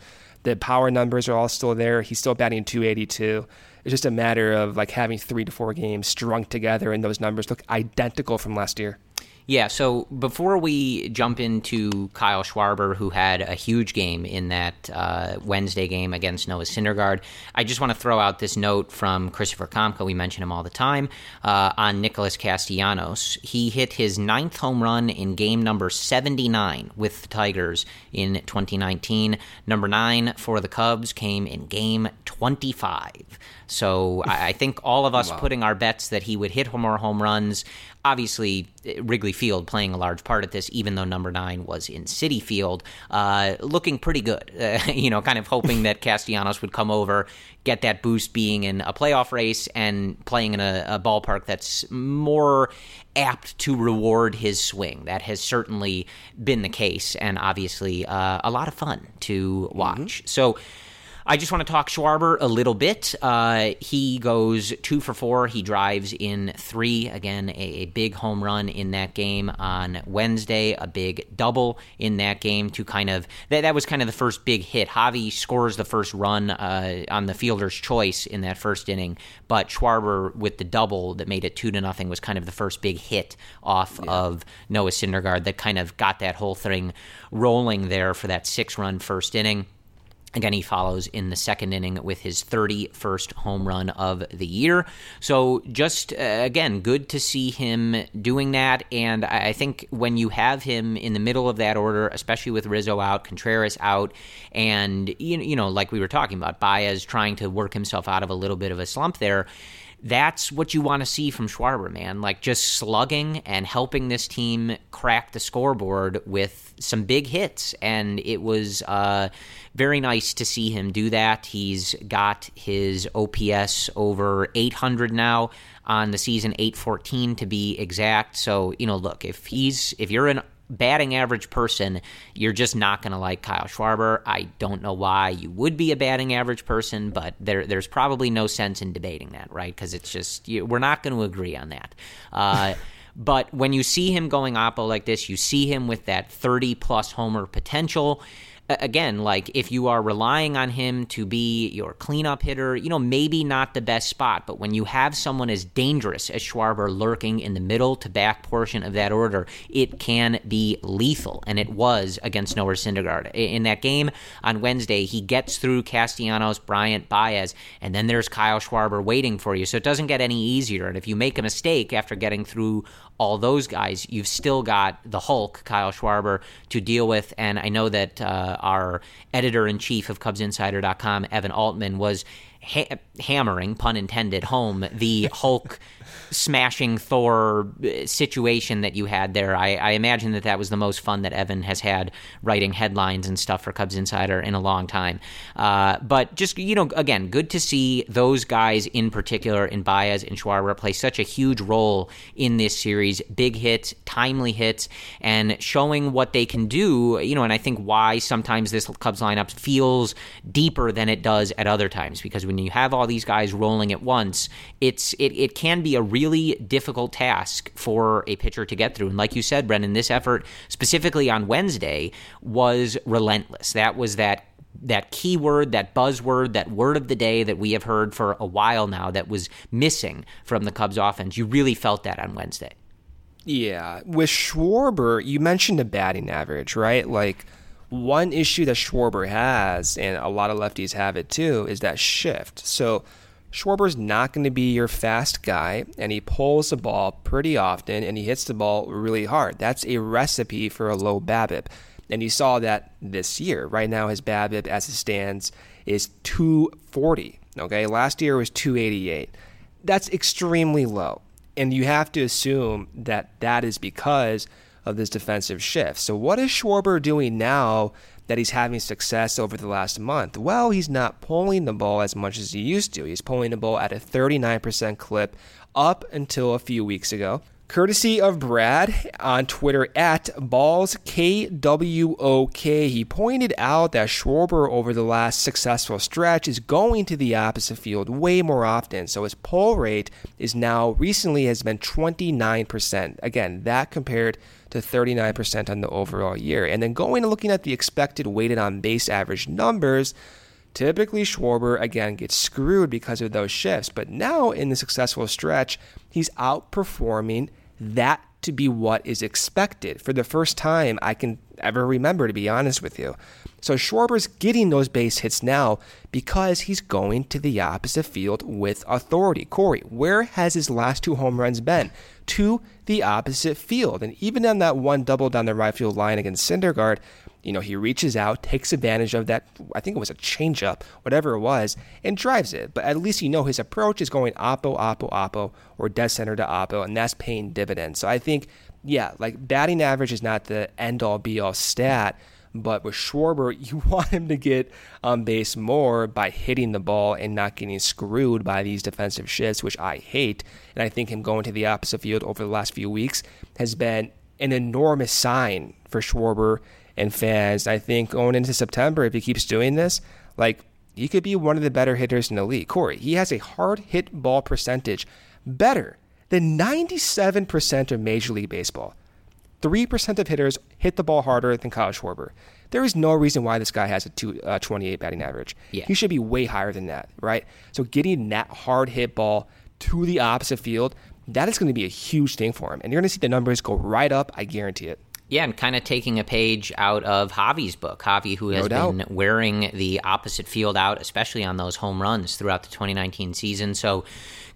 the power numbers are all still there. He's still batting 282. It's just a matter of like having three to four games strung together, and those numbers look identical from last year. Yeah, so before we jump into Kyle Schwarber, who had a huge game in that uh, Wednesday game against Noah Syndergaard, I just want to throw out this note from Christopher Kamka. We mention him all the time uh, on Nicholas Castellanos. He hit his ninth home run in game number 79 with the Tigers in 2019. Number nine for the Cubs came in game 25. So I, I think all of us putting our bets that he would hit more home runs. Obviously, Wrigley Field playing a large part at this, even though number nine was in Citi Field, uh, looking pretty good. Uh, you know, kind of hoping that Castellanos would come over, get that boost being in a playoff race and playing in a, a ballpark that's more apt to reward his swing. That has certainly been the case, and obviously uh, a lot of fun to watch. So. I just want to talk Schwarber a little bit. Uh, he goes two for four. He drives in three. Again, a, a big home run in that game on Wednesday, a big double in that game to kind of that, that was kind of the first big hit. Javy scores the first run uh, on the fielder's choice in that first inning, but Schwarber with the double that made it two to nothing was kind of the first big hit off of Noah Syndergaard that kind of got that whole thing rolling there for that six run first inning. Again, he follows in the second inning with his 31st home run of the year. So, just uh, again, good to see him doing that. And I think when you have him in the middle of that order, especially with Rizzo out, Contreras out, and, you know, like we were talking about, Baez trying to work himself out of a little bit of a slump there that's what you want to see from Schwarber, man. Like just slugging and helping this team crack the scoreboard with some big hits. And it was uh, very nice to see him do that. He's got his OPS over 800 now on the season, 814 to be exact. So, you know, look, if he's, if you're an batting average person, you're just not going to like Kyle Schwarber. I don't know why you would be a batting average person, but there, there's probably no sense in debating that, right? Because it's just you, we're not going to agree on that. Uh, but when you see him going oppo like this, you see him with that 30 plus homer potential. Again, like if you are relying on him to be your cleanup hitter, you know, maybe not the best spot, but when you have someone as dangerous as Schwarber lurking in the middle to back portion of that order, it can be lethal. And it was against Noah Syndergaard. In that game on Wednesday, he gets through Castellanos, Bryant, Baez, and then there's Kyle Schwarber waiting for you. So it doesn't get any easier. And if you make a mistake after getting through all those guys, you've still got the Hulk, Kyle Schwarber, to deal with. And I know that uh, our editor in chief of CubsInsider.com, Evan Altman, was ha- hammering, pun intended, home the Hulk smashing Thor uh, situation that you had there. I, I imagine that that was the most fun that Evan has had writing headlines and stuff for Cubs Insider in a long time. Uh, but just, you know, again, good to see those guys in particular in Baez and Schwarber play such a huge role in this series. Big hits, timely hits, and showing what they can do, you know, and I think why sometimes this Cubs lineup feels deeper than it does at other times because when you have all these guys rolling at once, it's it, it can be a really difficult task for a pitcher to get through. And like you said, Brendan, this effort specifically on Wednesday was relentless. That was that that keyword, that buzzword, that word of the day that we have heard for a while now that was missing from the Cubs offense. You really felt that on Wednesday. Yeah, with Schwarber, you mentioned the batting average, right? Like one issue that Schwarber has, and a lot of lefties have it too, is that shift. So Schwarber's not going to be your fast guy, and he pulls the ball pretty often, and he hits the ball really hard. That's a recipe for a low BABIP, and you saw that this year. Right now, his BABIP, as it stands, is 240. Okay, last year was 288. That's extremely low and you have to assume that that is because of this defensive shift. So what is Schwarber doing now that he's having success over the last month? Well, he's not pulling the ball as much as he used to. He's pulling the ball at a 39% clip up until a few weeks ago. Courtesy of Brad on Twitter at BallsKWOK, he pointed out that Schwarber over the last successful stretch is going to the opposite field way more often. So his pull rate is now recently has been 29%. Again, that compared to 39% on the overall year. And then going and looking at the expected weighted on base average numbers, typically Schwarber again gets screwed because of those shifts. But now in the successful stretch, he's outperforming that to be what is expected for the first time I can ever remember, to be honest with you. So Schwarber's getting those base hits now because he's going to the opposite field with authority. Corey, where has his last two home runs been? To the opposite field. And even on that one double down the right field line against Syndergaard, you know, he reaches out, takes advantage of that, I think it was a changeup, whatever it was, and drives it. But at least you know his approach is going oppo, oppo, oppo, or dead center to oppo, and that's paying dividends. So I think, yeah, like batting average is not the end all be all stat. But with Schwarber, you want him to get on base more by hitting the ball and not getting screwed by these defensive shifts, which I hate. And I think him going to the opposite field over the last few weeks has been an enormous sign for Schwarber and fans. I think going into September, if he keeps doing this, like he could be one of the better hitters in the league. Corey, he has a hard hit ball percentage better than 97% of Major League Baseball. 3% of hitters hit the ball harder than Kyle Schwarber. There is no reason why this guy has a two, uh, 28 batting average. Yeah. He should be way higher than that, right? So getting that hard hit ball to the opposite field, that is going to be a huge thing for him. And you're going to see the numbers go right up. I guarantee it. Yeah, and kind of taking a page out of Javy's book. Javy, who has No been wearing the opposite field out, especially on those home runs throughout the 2019 season. So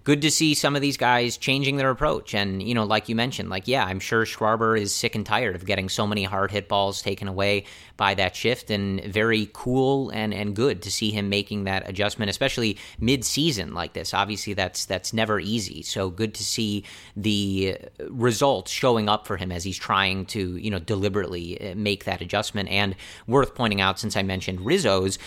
good to see some of these guys changing their approach. And, you know, like you mentioned, like, yeah, I'm sure Schwarber is sick and tired of getting so many hard hit balls taken away by that shift. And very cool and, and good to see him making that adjustment, especially mid season like this. Obviously, that's that's never easy. So good to see the results showing up for him as he's trying to, you know, deliberately uh, make that adjustment. And worth pointing out, since I mentioned Rizzo's,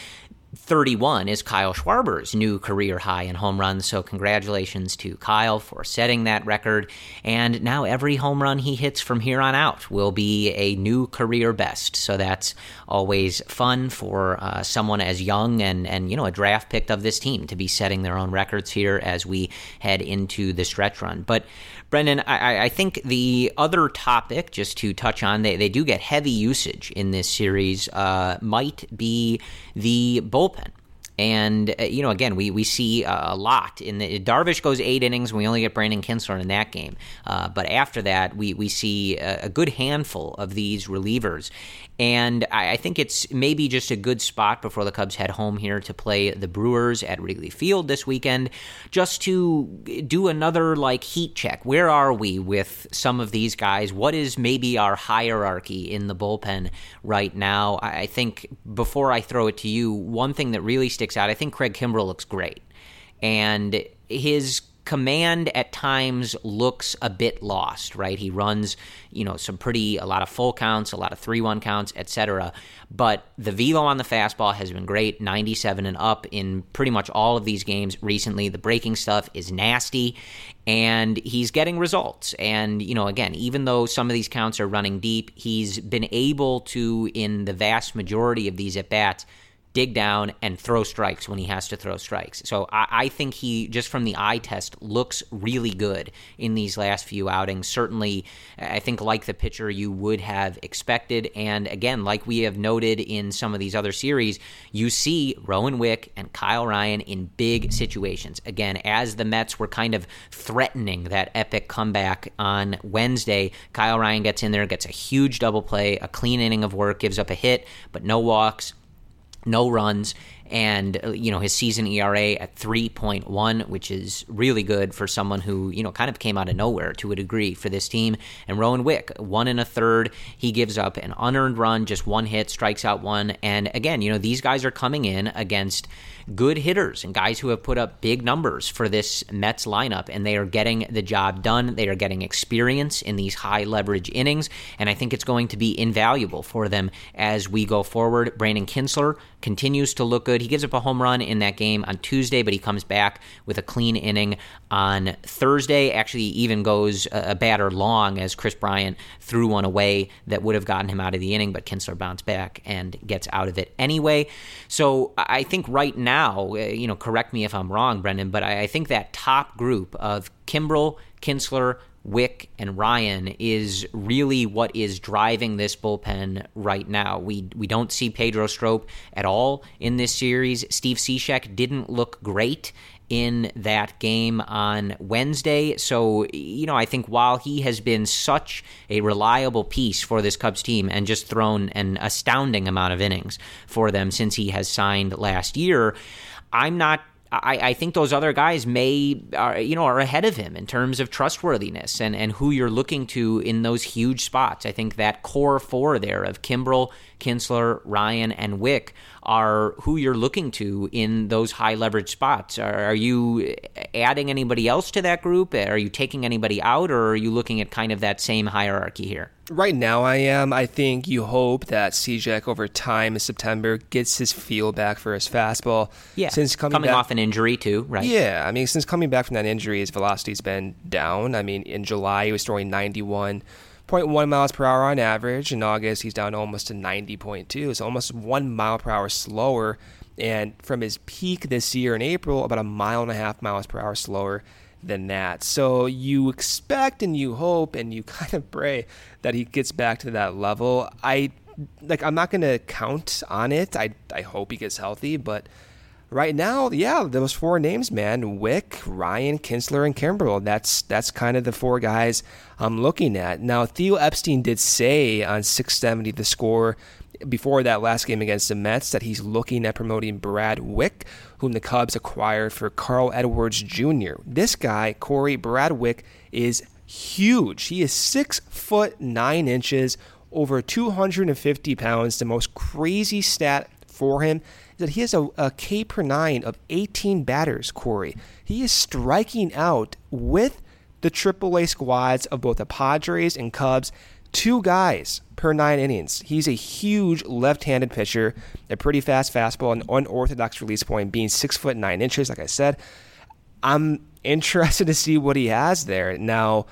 31 is Kyle Schwarber's new career high in home runs. So, congratulations to Kyle for setting that record. And now every home run he hits from here on out will be a new career best. So, that's always fun for uh, someone as young and, and, you know, a draft pick of this team to be setting their own records here as we head into the stretch run. But, Brendan, I, I think the other topic, just to touch on, they, they do get heavy usage in this series, uh, might be the bullpen. And uh, you know, again, we, we see uh, a lot in the Darvish goes eight innings. We only get Brandon Kintzler in that game, uh, but after that, we we see a, a, good handful of these relievers. And I, I, think it's maybe just a good spot before the Cubs head home here to play the Brewers at Wrigley Field this weekend, just to do another like heat check. Where are we with some of these guys? What is maybe our hierarchy in the bullpen right now? I, I think before I throw it to you, one thing that really sticks out, I think Craig Kimbrel looks great. And his command at times looks a bit lost, right? He runs, you know, some pretty a lot of full counts, a lot of 3-1 counts, etc. But the velo on the fastball has been great, 97 and up in pretty much all of these games recently. The breaking stuff is nasty and he's getting results. And, you know, again, even though some of these counts are running deep, he's been able to in the vast majority of these at bats dig down and throw strikes when he has to throw strikes. So I, I, think he, just from the eye test, looks really good in these last few outings. Certainly, I think like the pitcher you would have expected. And again, like we have noted in some of these other series, you see Rowan Wick and Kyle Ryan in big situations. Again, as the Mets were kind of threatening that epic comeback on Wednesday, Kyle Ryan gets in there, gets a huge double play, a clean inning of work, gives up a hit, but no walks no runs, and uh, you know his season ERA at 3.1, which is really good for someone who you know kind of came out of nowhere to a degree for this team. And Rowan Wick, one and a third, he gives up an unearned run, just one hit, strikes out one, and again, you know these guys are coming in against good hitters and guys who have put up big numbers for this Mets lineup, and they are getting the job done. They are getting experience in these high leverage innings, and I think it's going to be invaluable for them as we go forward. Brandon Kintzler continues to look good. He gives up a home run in that game on Tuesday, but he comes back with a clean inning on Thursday. Actually, even goes a batter long as Kris Bryant threw one away that would have gotten him out of the inning, but Kintzler bounced back and gets out of it anyway. So I think right now, uh, you know, correct me if I'm wrong, Brendan, but I think that top group of Kimbrel, Kintzler, Wick and Ryan is really what is driving this bullpen right now. We we don't see Pedro Strop at all in this series. Steve Cishek didn't look great in that game on Wednesday. So, you know, I think while he has been such a reliable piece for this Cubs team and just thrown an astounding amount of innings for them since he has signed last year, I'm not I, I, think those other guys may, uh, you know, are ahead of him in terms of trustworthiness and, and who you're looking to in those huge spots. I think that core four there of Kimbrel, Kintzler, Ryan, and Wick are who you're looking to in those high leverage spots. Are, are, you adding anybody else to that group? Are you taking anybody out, or are you looking at kind of that same hierarchy here? Right now, I am. I think you hope that Cishek over time in September gets his feel back for his fastball. Yeah, since coming, coming back, off an injury too, right? Yeah, I mean, since coming back from that injury, his velocity's been down. I mean, in July he was throwing 91. 0.1 miles per hour on average. In August, he's down almost to 90.2. So almost one mile per hour slower. And from his peak this year in April, about a mile and a half miles per hour slower than that. So you expect and you hope and you kind of pray that he gets back to that level. I like I'm not going to count on it. I I hope he gets healthy, but right now, yeah, those four names, man, Wick, Ryan, Kintzler, and Kimbrel. That's that's kind of the four guys I'm looking at. Now, Theo Epstein did say on 670 the score before that last game against the Mets that he's looking at promoting Brad Wieck, whom the Cubs acquired for Carl Edwards Jr. This guy, Corey Brad Wieck, is huge. He is six foot nine inches, over 250 pounds. The most crazy stat for him that he has a, a K per nine of 18 batters, Corey. He is striking out with the AAA squads of both the Padres and Cubs, two guys per nine innings. He's a huge left-handed pitcher, a pretty fast fastball, an unorthodox release point, being six foot nine inches. Like I said, I'm interested to see what he has there now.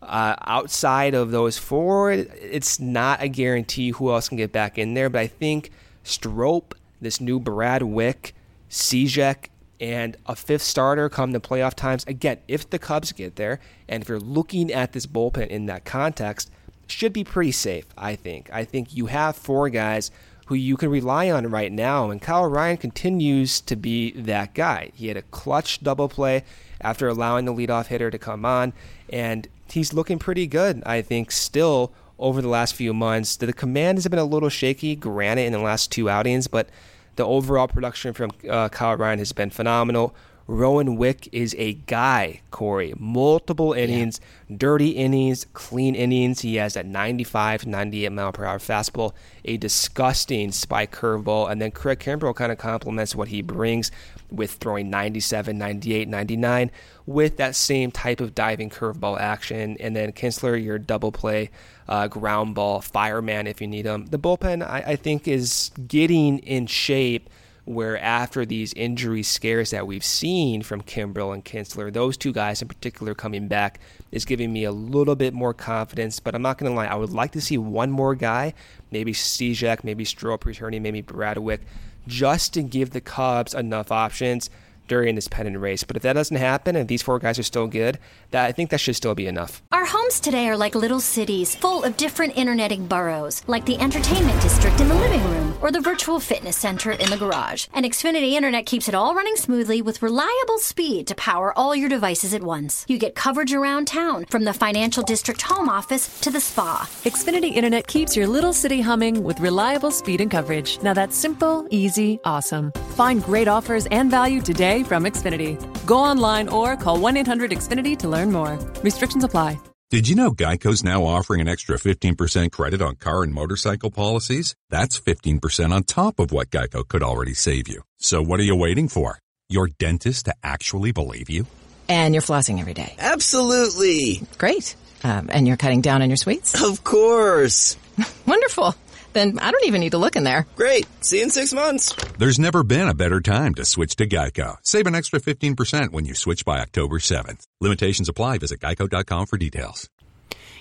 Uh, outside of those four, it's not a guarantee who else can get back in there, but I think Strop this new Brad Wieck, Cishek, and a fifth starter come the playoff times. Again, if the Cubs get there, and if you're looking at this bullpen in that context, should be pretty safe, I think. I think you have four guys who you can rely on right now, and Kyle Ryan continues to be that guy. He had a clutch double play after allowing the leadoff hitter to come on, and he's looking pretty good, I think, still over the last few months. The command has been a little shaky, granted, in the last two outings, but the overall production from uh, Kyle Ryan has been phenomenal. Rowan Wick is a guy, Corey. Multiple innings, yeah. dirty innings, clean innings. He has that 95 98 mile per hour fastball, a disgusting spike curveball, and then Craig Kimbrel kind of complements what he brings with throwing 97, 98, 99 with that same type of diving curveball action. And then Kintzler, your double play uh, ground ball fireman if you need him. The bullpen, I, I think, is getting in shape where after these injury scares that we've seen from Kimbrel and Kintzler, those two guys in particular coming back is giving me a little bit more confidence. But I'm not going to lie, I would like to see one more guy, maybe Cishek, maybe Strop returning, maybe Brad Wieck, just to give the Cubs enough options during this pennant race. But if that doesn't happen and these four guys are still good, that I think that should still be enough. Our homes today are like little cities full of different interneting boroughs, like the entertainment district in the living room or the virtual fitness center in the garage. And Xfinity Internet keeps it all running smoothly with reliable speed to power all your devices at once. You get coverage around town, from the financial district home office to the spa. Xfinity Internet keeps your little city humming with reliable speed and coverage. Now that's simple, easy, awesome. Find great offers and value today from Xfinity. Go online or call 1 800 Xfinity to learn more. Restrictions apply. Did you know Geico's now offering an extra 15% credit on car and motorcycle policies? That's 15% on top of what Geico could already save you. So what are you waiting for? Your dentist to actually believe you? And you're flossing every day. Absolutely. Great. Um, and you're cutting down on your sweets? Of course. Wonderful. Then I don't even need to look in there. Great. See you in six months. There's never been a better time to switch to Geico. Save an extra 15% when you switch by October 7th. Limitations apply. Visit geico.com for details.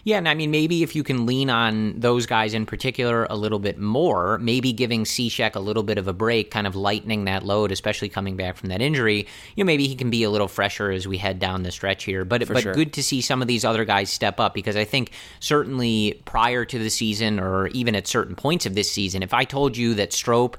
Yeah, and I mean, maybe if you can lean on those guys in particular a little bit more, maybe giving Cishek a little bit of a break, kind of lightening that load, especially coming back from that injury, you know, maybe he can be a little fresher as we head down the stretch here. But For but sure. good to see some of these other guys step up because I think certainly prior to the season or even at certain points of this season, if I told you that Strop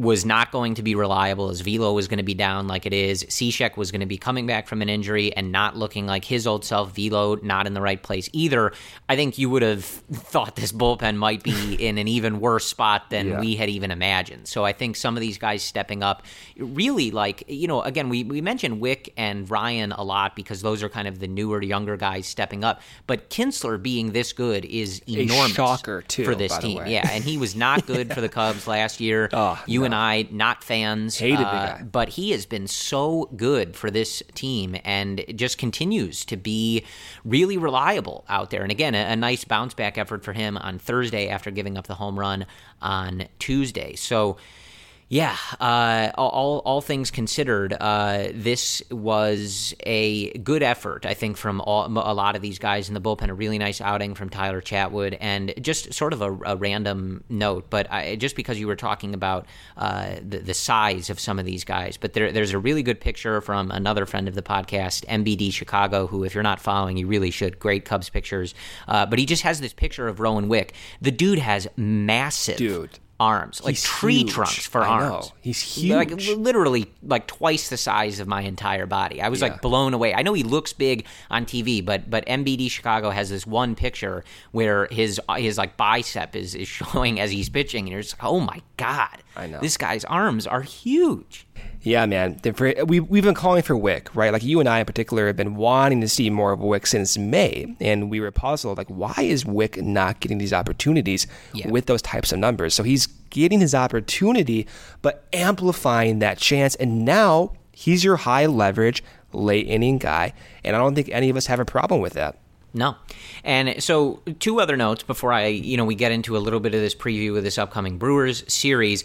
was not going to be reliable as Velo was going to be down like it is. Cishek was going to be coming back from an injury and not looking like his old self. Velo not in the right place either. I think you would have thought this bullpen might be in an even worse spot than Yeah. we had even imagined. So I think some of these guys stepping up really like, you know, again, we, we mentioned Wick and Ryan a lot because those are kind of the newer, younger guys stepping up. But Kintzler being this good is A enormous shocker, too, for this team. Yeah, and he was not good for the Cubs last year. Oh, you and I, not fans. Hated the uh, guy. But he has been so good for this team and just continues to be really reliable out there. And again, a, a nice bounce back effort for him on Thursday after giving up the home run on Tuesday. So. Yeah, uh, all all things considered, uh, this was a good effort. I think from all, a lot of these guys in the bullpen. A really nice outing from Tyler Chatwood, and just sort of a, a random note, but I, just because you were talking about uh, the, the size of some of these guys, but there, there's a really good picture from another friend of the podcast, MBD Chicago, who, if you're not following, you really should. Great Cubs pictures, uh, but he just has this picture of Rowan Wick. The dude has massive Dude. Arms, like He's tree huge. trunks for I arms. know. He's huge. like literally like twice the size of my entire body. I was Yeah. like blown away. I know he looks big on TV, but but MBD Chicago has this one picture where his his like bicep is is showing as he's pitching, and you're just like, oh my god, I know. this guy's arms are huge. Yeah, man. We, we've been calling for Wick, right? Like you and I in particular have been wanting to see more of Wick since May. And we were puzzled, like, why is Wick not getting these opportunities Yeah. with those types of numbers? So he's getting his opportunity, but amplifying that chance. And now he's your high leverage, late inning guy. And I don't think any of us have a problem with that. No. And so two other notes before I, you know, we get into a little bit of this preview of this upcoming Brewers series.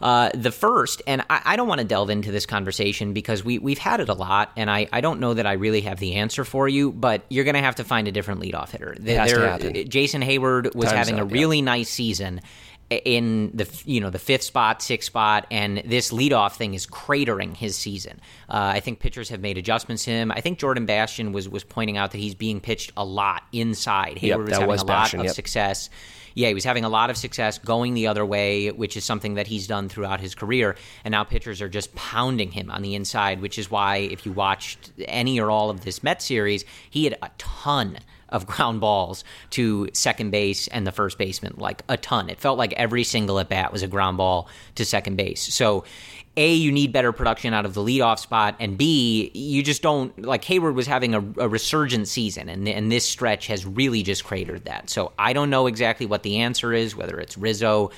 Uh, the first, and I, I don't want to delve into this conversation because we, we've had it a lot, and I, I don't know that I really have the answer for you, but you're going to have to find a different leadoff hitter. It has to There- Jason Heyward was Time's having a up, yeah. really nice season in the you know the fifth spot, sixth spot, and this leadoff thing is cratering his season. Uh, I think pitchers have made adjustments to him. I think Jordan Bastian was was pointing out that he's being pitched a lot inside. Heyward was that having was a lot of yep. success. Yeah, he was having a lot of success going the other way, which is something that he's done throughout his career. And now pitchers are just pounding him on the inside, which is why if you watched any or all of this Met series, he had a ton of ground balls to second base and the first baseman, like a ton. It felt like every single at bat was a ground ball to second base. So, A, you need better production out of the leadoff spot, and B, you just don't like Heyward was having a, a resurgent season, and, and this stretch has really just cratered that. So, I don't know exactly what the answer is, whether it's Rizzo.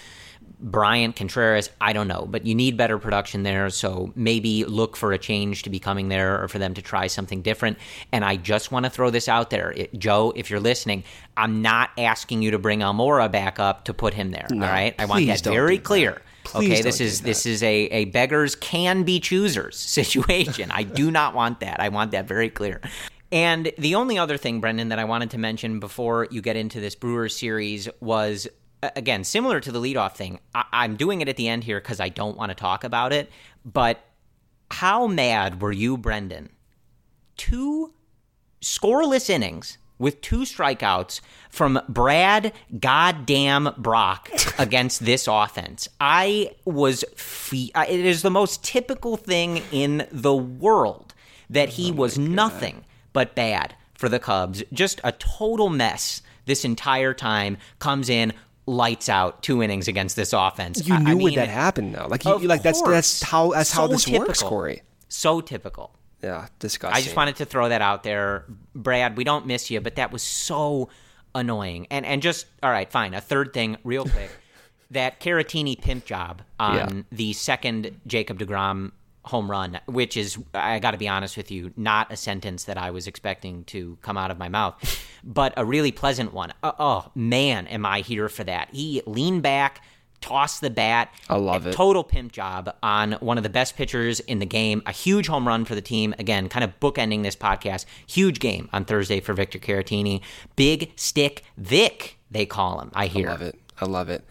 Bryant Contreras, I don't know, but you need better production there. So maybe look for a change to be coming there or for them to try something different. And I just want to throw this out there. It, Joe, if you're listening, I'm not asking you to bring Almora back up to put him there. No, all right. I want that very that. clear. Please okay, this is this is a, a beggars can be choosers situation. I do not want that. I want that very clear. And the only other thing, Brendan, that I wanted to mention before you get into this Brewers series was again similar to the leadoff thing. I- I'm doing it at the end here because I don't want to talk about it, but how mad were you, Brendan? Two scoreless innings with two strikeouts from Brad goddamn Brach against this offense. I was fe- it is the most typical thing in the world that he oh was nothing but bad for the Cubs. Just a total mess this entire time comes in lights out two innings against this offense. You I- I knew mean, when that happened, though. Like, you, like that's that's how that's how So this works. Corey. So typical. Yeah, disgusting. I just wanted to throw that out there, Brad. We don't miss you, but that was so annoying. And and just all right, fine. A third thing, real quick, that Caratini pimp job on Yeah. the second Jacob Degrom home run, which is I got to be honest with you, not a sentence that I was expecting to come out of my mouth, but a really pleasant one. Uh, oh man, am I here for that? He leaned back. Tossed the bat. I love it. Total pimp job on one of the best pitchers in the game. A huge home run for the team. Again, kind of bookending this podcast. Huge game on Thursday for Victor Caratini. Big Stick Vic, they call him. I hear. I love it. I love it.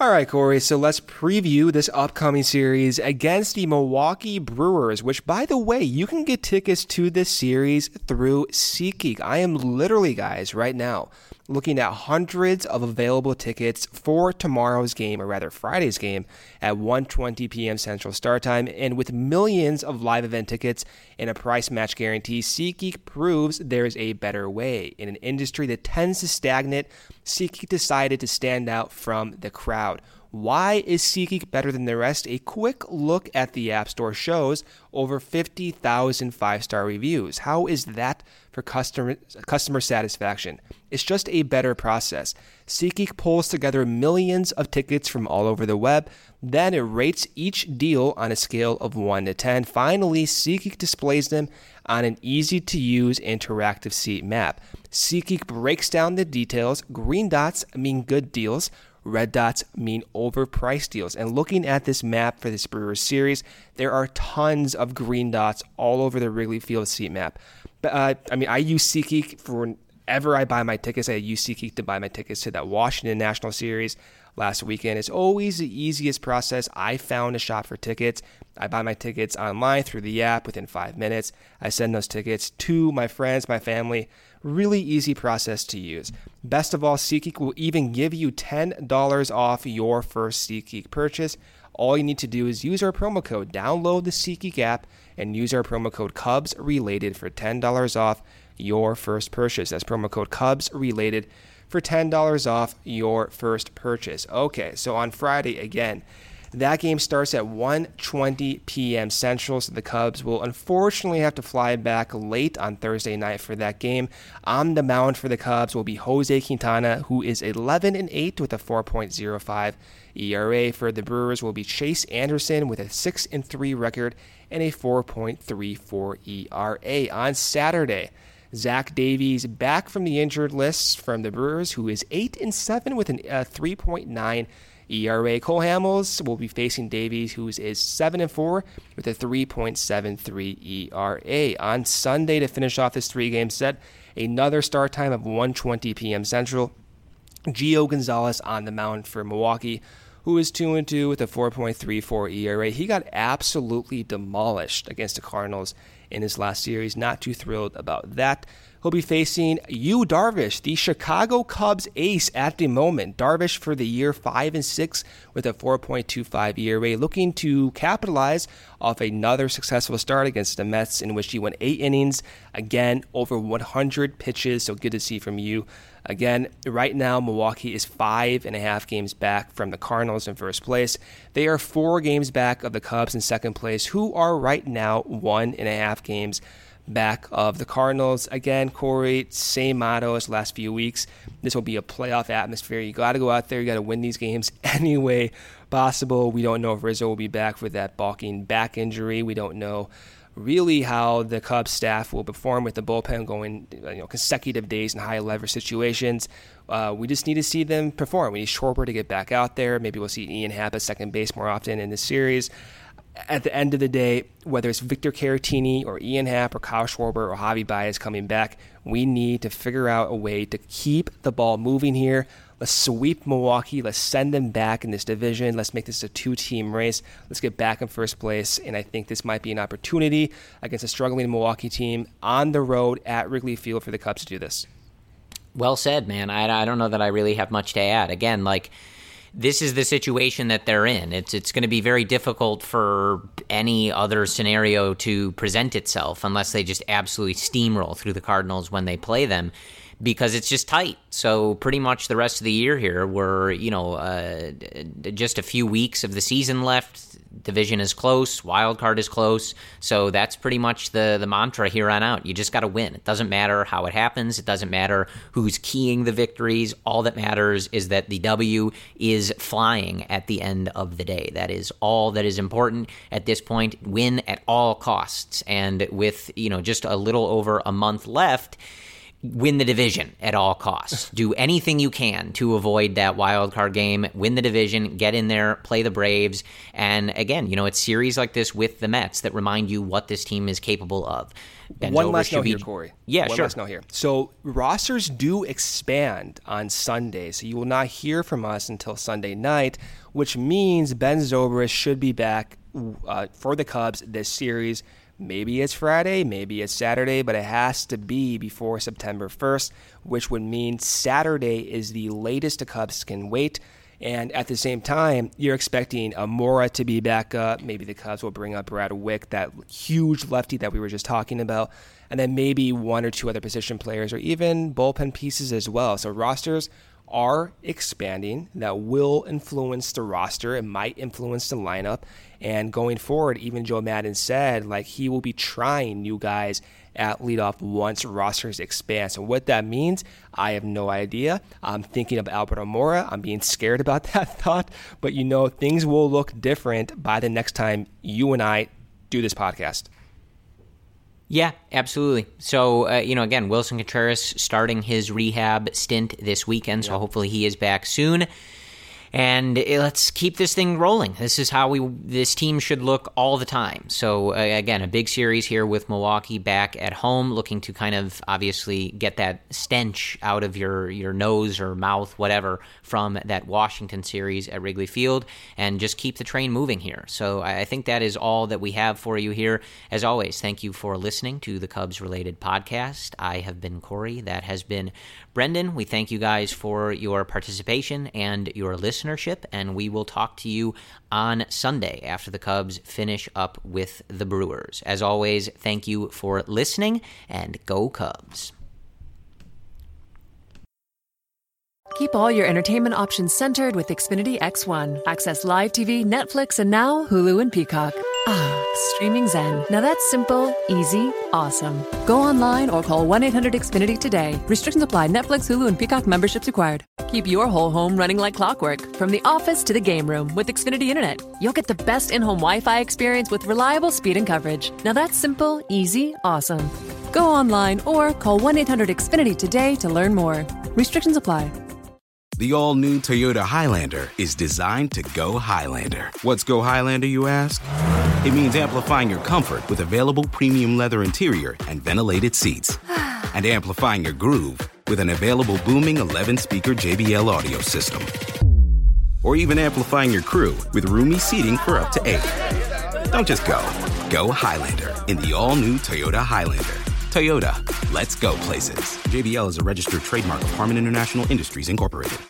All right, Corey. So let's preview this upcoming series against the Milwaukee Brewers, which, by the way, you can get tickets to this series through SeatGeek. I am literally, guys, right now looking at hundreds of available tickets for tomorrow's game, or rather Friday's game, at 1:20 p.m. Central Start Time, and with millions of live event tickets and a price match guarantee, SeatGeek proves there is a better way in an industry that tends to stagnate. SeatGeek decided to stand out from the crowd. Why is SeatGeek better than the rest? A quick look at the App Store shows over 50,000 five-star reviews. How is that for customer customer satisfaction? It's just a better process. SeatGeek pulls together millions of tickets from all over the web, then it rates each deal on a scale of 1 to 10. Finally, SeatGeek displays them on an easy-to-use interactive seat map. SeatGeek breaks down the details. Green dots mean good deals. Red dots mean overpriced deals. And looking at this map for this Brewers series, there are tons of green dots all over the Wrigley Field seat map. But, uh, I mean, I use SeatGeek for whenever I buy my tickets. I use SeatGeek to buy my tickets to that Washington National Series last weekend. It's always the easiest process I found to shop for tickets. I buy my tickets online through the app within five minutes. I send those tickets to my friends, my family. Really easy process to use. Best of all, SeatGeek will even give you $10 off your first SeatGeek purchase. All you need to do is use our promo code, download the SeatGeek app, and use our promo code Cubs Related for $10 off your first purchase. That's promo code Cubs Related for $10 off your first purchase. Okay, so on Friday again, that game starts at 1:20 p.m. Central, so the Cubs will unfortunately have to fly back late on Thursday night for that game. On the mound for the Cubs will be Jose Quintana, who is 11 and 8 with a 4.05 ERA. For the Brewers will be Chase Anderson with a 6 and 3 record and a 4.34 ERA. On Saturday, Zach Davies back from the injured list from the Brewers, who is 8 and 7 with an uh, 3.9 ERA. Cole Hamels will be facing Davies, who is 7 and 4 with a 3.73 ERA. On Sunday to finish off this three-game set, another start time of 1:20 p.m. Central. Gio Gonzalez on the mound for Milwaukee, who is 2 and 2 with a 4.34 ERA. He got absolutely demolished against the Cardinals in his last series. Not too thrilled about that. He'll be facing Yu Darvish, the Chicago Cubs ace at the moment. Darvish for the year 5 and 6 with a 4.25 ERA, looking to capitalize off another successful start against the Mets in which he went 8 innings, again over 100 pitches. So good to see from you. Again, right now, Milwaukee is five and a half games back from the Cardinals in first place. They are four games back of the Cubs in second place, who are right now one and a half games back of the Cardinals. Again, Corey, same motto as last few weeks. This will be a playoff atmosphere. You got to go out there. You got to win these games any way possible. We don't know if Rizzo will be back with that balking back injury. We don't know really how the Cubs staff will perform with the bullpen going you know consecutive days in high leverage situations. Uh, we just need to see them perform. We need Schwarber to get back out there. Maybe we'll see Ian Happ at second base more often in this series. at the end of the day, whether it's Victor Caratini or Ian Happ or Kyle Schwarber or Javy Baez coming back, we need to figure out a way to keep the ball moving here. Let's sweep Milwaukee. Let's send them back in this division. Let's make this a two team race. Let's get back in first place. And I think this might be an opportunity against a struggling Milwaukee team on the road at Wrigley Field for the Cubs to do this. Well said, man. I, I don't know that I really have much to add. Again, like, this is the situation that they're in. It's it's going to be very difficult for any other scenario to present itself unless they just absolutely steamroll through the Cardinals when they play them because it's just tight. So pretty much the rest of the year here, we're you know uh, just a few weeks of the season left. Division is close, wild card is close, so that's pretty much the the mantra here on out. You just got to win. It doesn't matter how it happens. It doesn't matter who's keying the victories. All that matters is that the W is flying at the end of the day. That is all that is important at this point. Win at all costs, and with you know just a little over a month left win the division at all costs. Do anything you can to avoid that wild card game, win the division, get in there, play the Braves. And again, you know, it's series like this with the Mets that remind you what this team is capable of. Ben One last note be... here, Corey. Yeah, One sure. last note here. So rosters do expand on Sunday, so you will not hear from us until Sunday night, which means Ben Zobrist should be back uh, for the Cubs this series Maybe it's Friday, maybe it's Saturday, but it has to be before September 1st, which would mean Saturday is the latest the Cubs can wait. And at the same time, you're expecting Almora to be back up. Maybe the Cubs will bring up Brad Wieck, that huge lefty that we were just talking about. And then maybe one or two other position players or even bullpen pieces as well. So rosters are expanding that will influence the roster. It might influence the lineup. And going forward, even Joe Maddon said like he will be trying new guys at leadoff once rosters expand. So what that means, I have no idea. I'm thinking of Albert Almora. I'm being scared about that thought. But you know, things will look different by the next time you and I do this podcast. Yeah, absolutely. So, uh, you know, again, Willson Contreras starting his rehab stint this weekend. So, hopefully, he is back soon and eh, let's keep this thing rolling. This is how we this team should look all the time. So again, a big series here with Milwaukee back at home, looking to kind of obviously get that stench out of your your nose or mouth, whatever, from that Washington series at Wrigley Field, and just keep the train moving here. So I think that is all that we have for you here. As always, thank you for listening to the Cubs related podcast. I have been Corey. That has been Brendan. We thank you guys for your participation and your listenership, and we will talk to you on Sunday after the Cubs finish up with the Brewers. As always, thank you for listening, and go Cubs. Keep all your entertainment options centered with Xfinity X1. Access live TV, Netflix, and now Hulu and Peacock. Ah, streaming Zen. Now that's simple, easy, awesome. Go online or call 1 800 Xfinity today. Restrictions apply. Netflix, Hulu, and Peacock memberships required. Keep your whole home running like clockwork from the office to the game room with Xfinity Internet. You'll get the best in home Wi Fi experience with reliable speed and coverage. Now that's simple, easy, awesome. Go online or call 1 800 Xfinity today to learn more. Restrictions apply. The all new Toyota Highlander is designed to go Highlander. What's go Highlander, you ask? It means amplifying your comfort with available premium leather interior and ventilated seats, and amplifying your groove with an available booming 11 speaker JBL audio system. Or even amplifying your crew with roomy seating for up to eight. Don't just go, go Highlander in the all new Toyota Highlander. Toyota, let's go places. JBL is a registered trademark of Harman International Industries, Incorporated.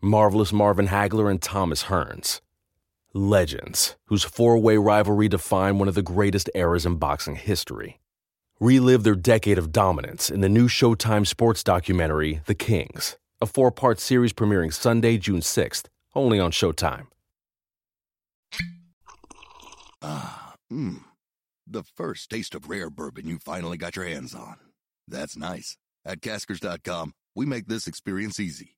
Marvelous Marvin Hagler, and Thomas Hearns. Legends, whose four way rivalry defined one of the greatest eras in boxing history. Relive their decade of dominance in the new Showtime sports documentary, The Kings, a four part series premiering Sunday, June 6th, only on Showtime. Ah, mmm. The first taste of rare bourbon you finally got your hands on. That's nice. At Caskers.com, we make this experience easy.